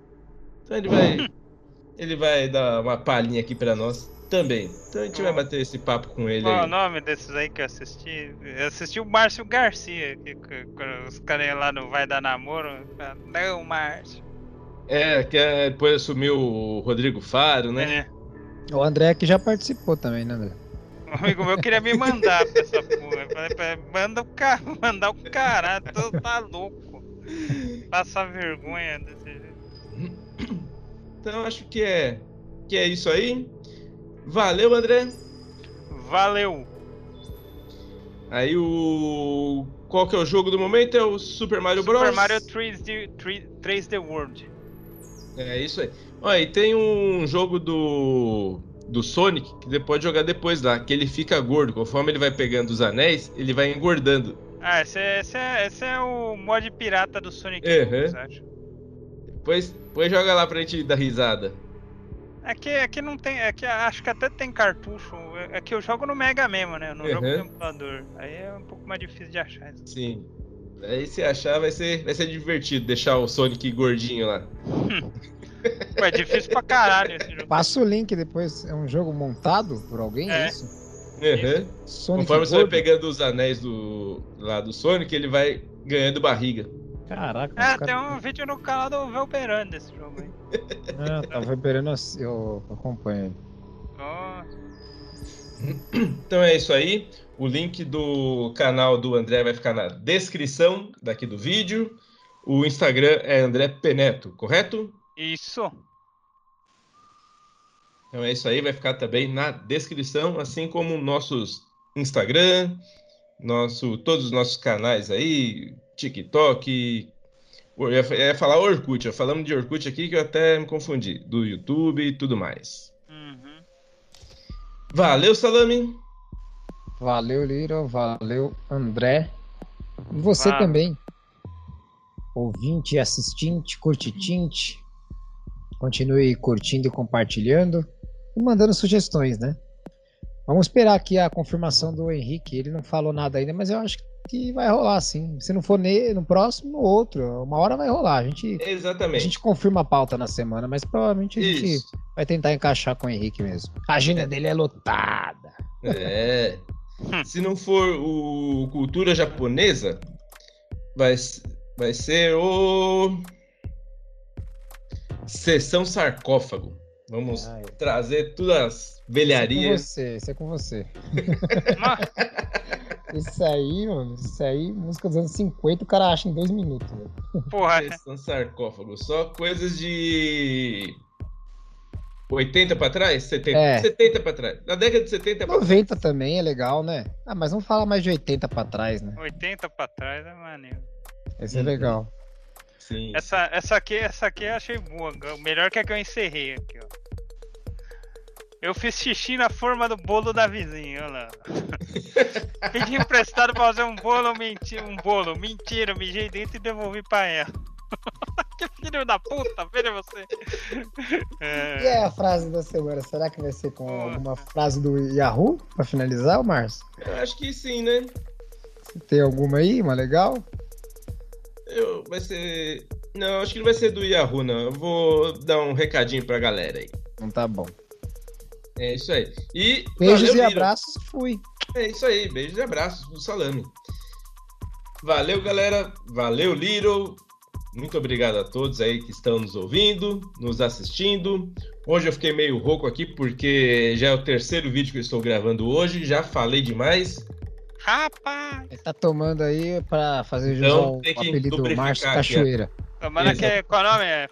Speaker 3: Então ele vai, ele vai dar uma palhinha aqui para nós também. Então a gente vai bater esse papo com ele
Speaker 4: Qual é o
Speaker 3: aí.
Speaker 4: nome desses aí que eu assisti? Eu assisti o Márcio Garcia, que, que- quando os caras lá no Vai Dar Namoro. Não, Márcio.
Speaker 3: É, que é- depois assumiu o Rodrigo Faro, né?
Speaker 4: É.
Speaker 2: O André que já participou também, né, André?
Speaker 4: Um amigo meu queria me mandar pra essa porra. Eu falei pra ele, manda o cara, mandar o cara, tu tá louco. Passar vergonha desse jeito.
Speaker 3: Então acho que é que é isso aí. Valeu, André.
Speaker 4: Valeu.
Speaker 3: Aí o qual que é o jogo do momento? É o Super Mario Bros.
Speaker 4: Super Mario 3D, 3D World.
Speaker 3: É isso aí. Olha, e tem um jogo do do Sonic que você pode jogar depois lá, que ele fica gordo. Conforme ele vai pegando os anéis, ele vai engordando.
Speaker 4: Ah, esse é, esse é, esse é o mod pirata do Sonic
Speaker 3: uhum. acho. Depois, depois joga lá pra gente dar risada.
Speaker 4: É que, é que não tem. É que acho que até tem cartucho. É que eu jogo no Mega mesmo, né? Eu não uhum. jogo no computador. Aí é um pouco mais difícil de achar.
Speaker 3: Sim. Aí se achar vai ser, vai ser divertido deixar o Sonic gordinho lá.
Speaker 4: É difícil pra caralho esse jogo.
Speaker 2: Passa o link depois. É um jogo montado por alguém? É, é isso?
Speaker 3: Uhum. Sonic Conforme você vai pegando os anéis do, lá do Sonic, ele vai ganhando barriga.
Speaker 2: Caraca.
Speaker 4: É, tem um vídeo no canal do Velperando desse jogo aí.
Speaker 2: É, tá Velperando, eu acompanho ele.
Speaker 3: Então é isso aí. O link do canal do André vai ficar na descrição daqui do vídeo. O Instagram é André Peneto, correto?
Speaker 4: Isso.
Speaker 3: Então é isso aí, vai ficar também na descrição, assim como nossos Instagram, nosso, todos os nossos canais aí, TikTok. Eu ia, ia falar Orkut, eu falamos de Orkut aqui que eu até me confundi, do YouTube e tudo mais. Uhum. Valeu, Salame.
Speaker 2: Valeu, Liro. Valeu, André. E você também. Ouvinte, assistente, curtitinte. Continue curtindo e compartilhando e mandando sugestões, né? Vamos esperar aqui a confirmação do Henrique. Ele não falou nada ainda, mas eu acho que vai rolar sim. Se não for no próximo, no outro. Uma hora vai rolar. A gente,
Speaker 3: Exatamente.
Speaker 2: A gente confirma a pauta na semana, mas provavelmente a Isso. gente vai tentar encaixar com o Henrique mesmo. A agenda dele é lotada.
Speaker 3: É. Se não for o cultura japonesa, vai, vai ser o Sessão sarcófago. Vamos Ai. trazer todas as velharias.
Speaker 2: Isso é com você, isso é com você. isso aí, mano, isso aí, música dos anos 50, o cara acha em dois minutos.
Speaker 3: Porra. Sessão sarcófago. Só coisas de 80 pra trás? 70, é. 70 pra trás. Na década de 70
Speaker 2: pra 90 trás. também é legal, né? Ah, mas vamos falar mais de 80 pra trás, né?
Speaker 4: 80 pra trás é maneiro.
Speaker 2: Esse é legal.
Speaker 4: Sim. Essa, essa aqui, essa aqui eu achei boa. Melhor que a que eu encerrei aqui, ó. Eu fiz xixi na forma do bolo da vizinha, olha lá. Pedi emprestado pra fazer um bolo, menti um bolo. Mentira, mijei dentro e devolvi pra ela. que filho da puta, veja você.
Speaker 2: É... E é a frase da semana? Será que vai ser com alguma frase do Yahoo pra finalizar, Márcio?
Speaker 3: Eu acho que sim, né?
Speaker 2: Tem alguma aí, uma legal?
Speaker 3: Eu, vai ser. Não, acho que não vai ser do Yahoo, não. Eu vou dar um recadinho pra galera aí.
Speaker 2: Não tá bom.
Speaker 3: É isso aí. E
Speaker 2: beijos valeu, e abraços, fui.
Speaker 3: É isso aí, beijos e abraços do salame. Valeu, galera. Valeu, Little. Muito obrigado a todos aí que estão nos ouvindo, nos assistindo. Hoje eu fiquei meio rouco aqui porque já é o terceiro vídeo que eu estou gravando hoje. Já falei demais.
Speaker 4: Rapaz!
Speaker 2: Ele tá tomando aí pra fazer jus então, ao apelido Márcio Cachoeira.
Speaker 4: Tomando que, qual é o nome? É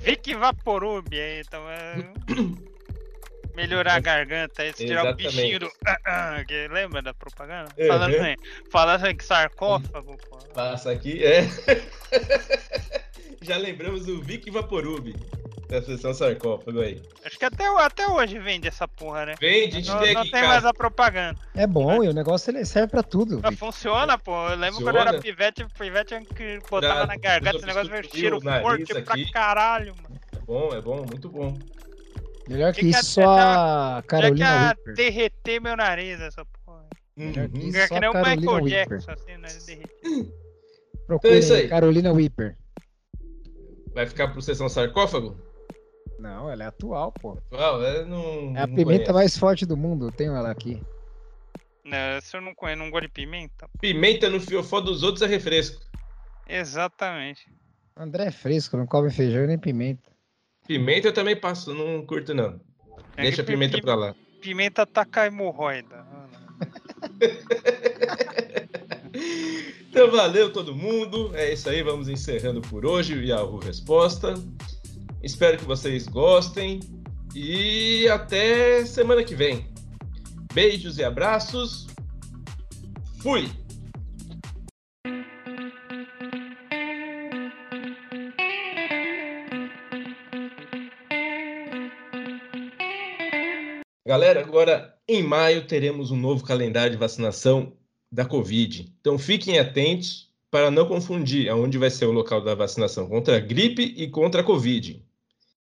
Speaker 4: Vic Vaporub aí, então é... Melhorar a garganta aí, tirar o bichinho do. que lembra da propaganda? Uhum. Falando assim, falando assim que sarcófago, pô.
Speaker 3: Passa aqui, é. Já lembramos do Vic Vaporub da sessão sarcófago aí.
Speaker 4: Acho que até, até hoje vende essa porra, né?
Speaker 3: Vende, a gente
Speaker 4: não,
Speaker 3: tem aqui.
Speaker 4: Não tem mais a propaganda.
Speaker 2: É bom, e o negócio ele serve pra tudo.
Speaker 4: Não, funciona, pô. Eu lembro funciona. quando eu era pivete, pivete que botava pra, na garganta, esse negócio veio cheiro forte aqui. pra caralho, mano.
Speaker 3: É bom, é bom, muito bom.
Speaker 2: Melhor que, que isso, só a Carolina
Speaker 4: que derreter meu nariz, essa porra.
Speaker 2: Melhor que isso, que nem o Michael Whipper. Jackson, assim, né?
Speaker 3: Procure então é
Speaker 2: Carolina Whipper.
Speaker 3: Vai ficar pro sessão sarcófago?
Speaker 2: Não, ela é atual, pô.
Speaker 3: Atual, é, não,
Speaker 2: é a pimenta conheço. mais forte do mundo, eu tenho ela aqui.
Speaker 4: Não, se eu não conheço, não gosto de pimenta.
Speaker 3: Pimenta no fiofó dos outros é refresco.
Speaker 4: Exatamente.
Speaker 2: André é fresco, não come feijão nem pimenta.
Speaker 3: Pimenta eu também passo, não curto não. É Deixa a pimenta pra lá.
Speaker 4: Pimenta taca hemorroida.
Speaker 3: então valeu todo mundo. É isso aí, vamos encerrando por hoje o Yahoo Resposta. Espero que vocês gostem e até semana que vem. Beijos e abraços. Fui! Galera, agora em maio teremos um novo calendário de vacinação da Covid. Então fiquem atentos para não confundir aonde vai ser o local da vacinação contra a gripe e contra a Covid.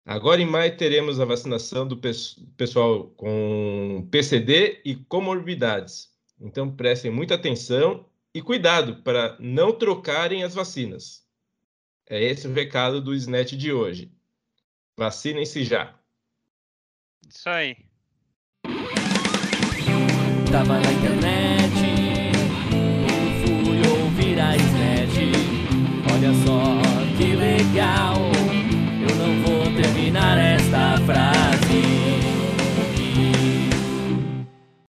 Speaker 3: Agora em maio teremos a vacinação do pessoal com PCD e comorbidades. Então prestem muita atenção e cuidado para não trocarem as vacinas. É esse o recado do SNET de hoje. Vacinem-se já.
Speaker 4: Isso aí.
Speaker 1: Tava na internet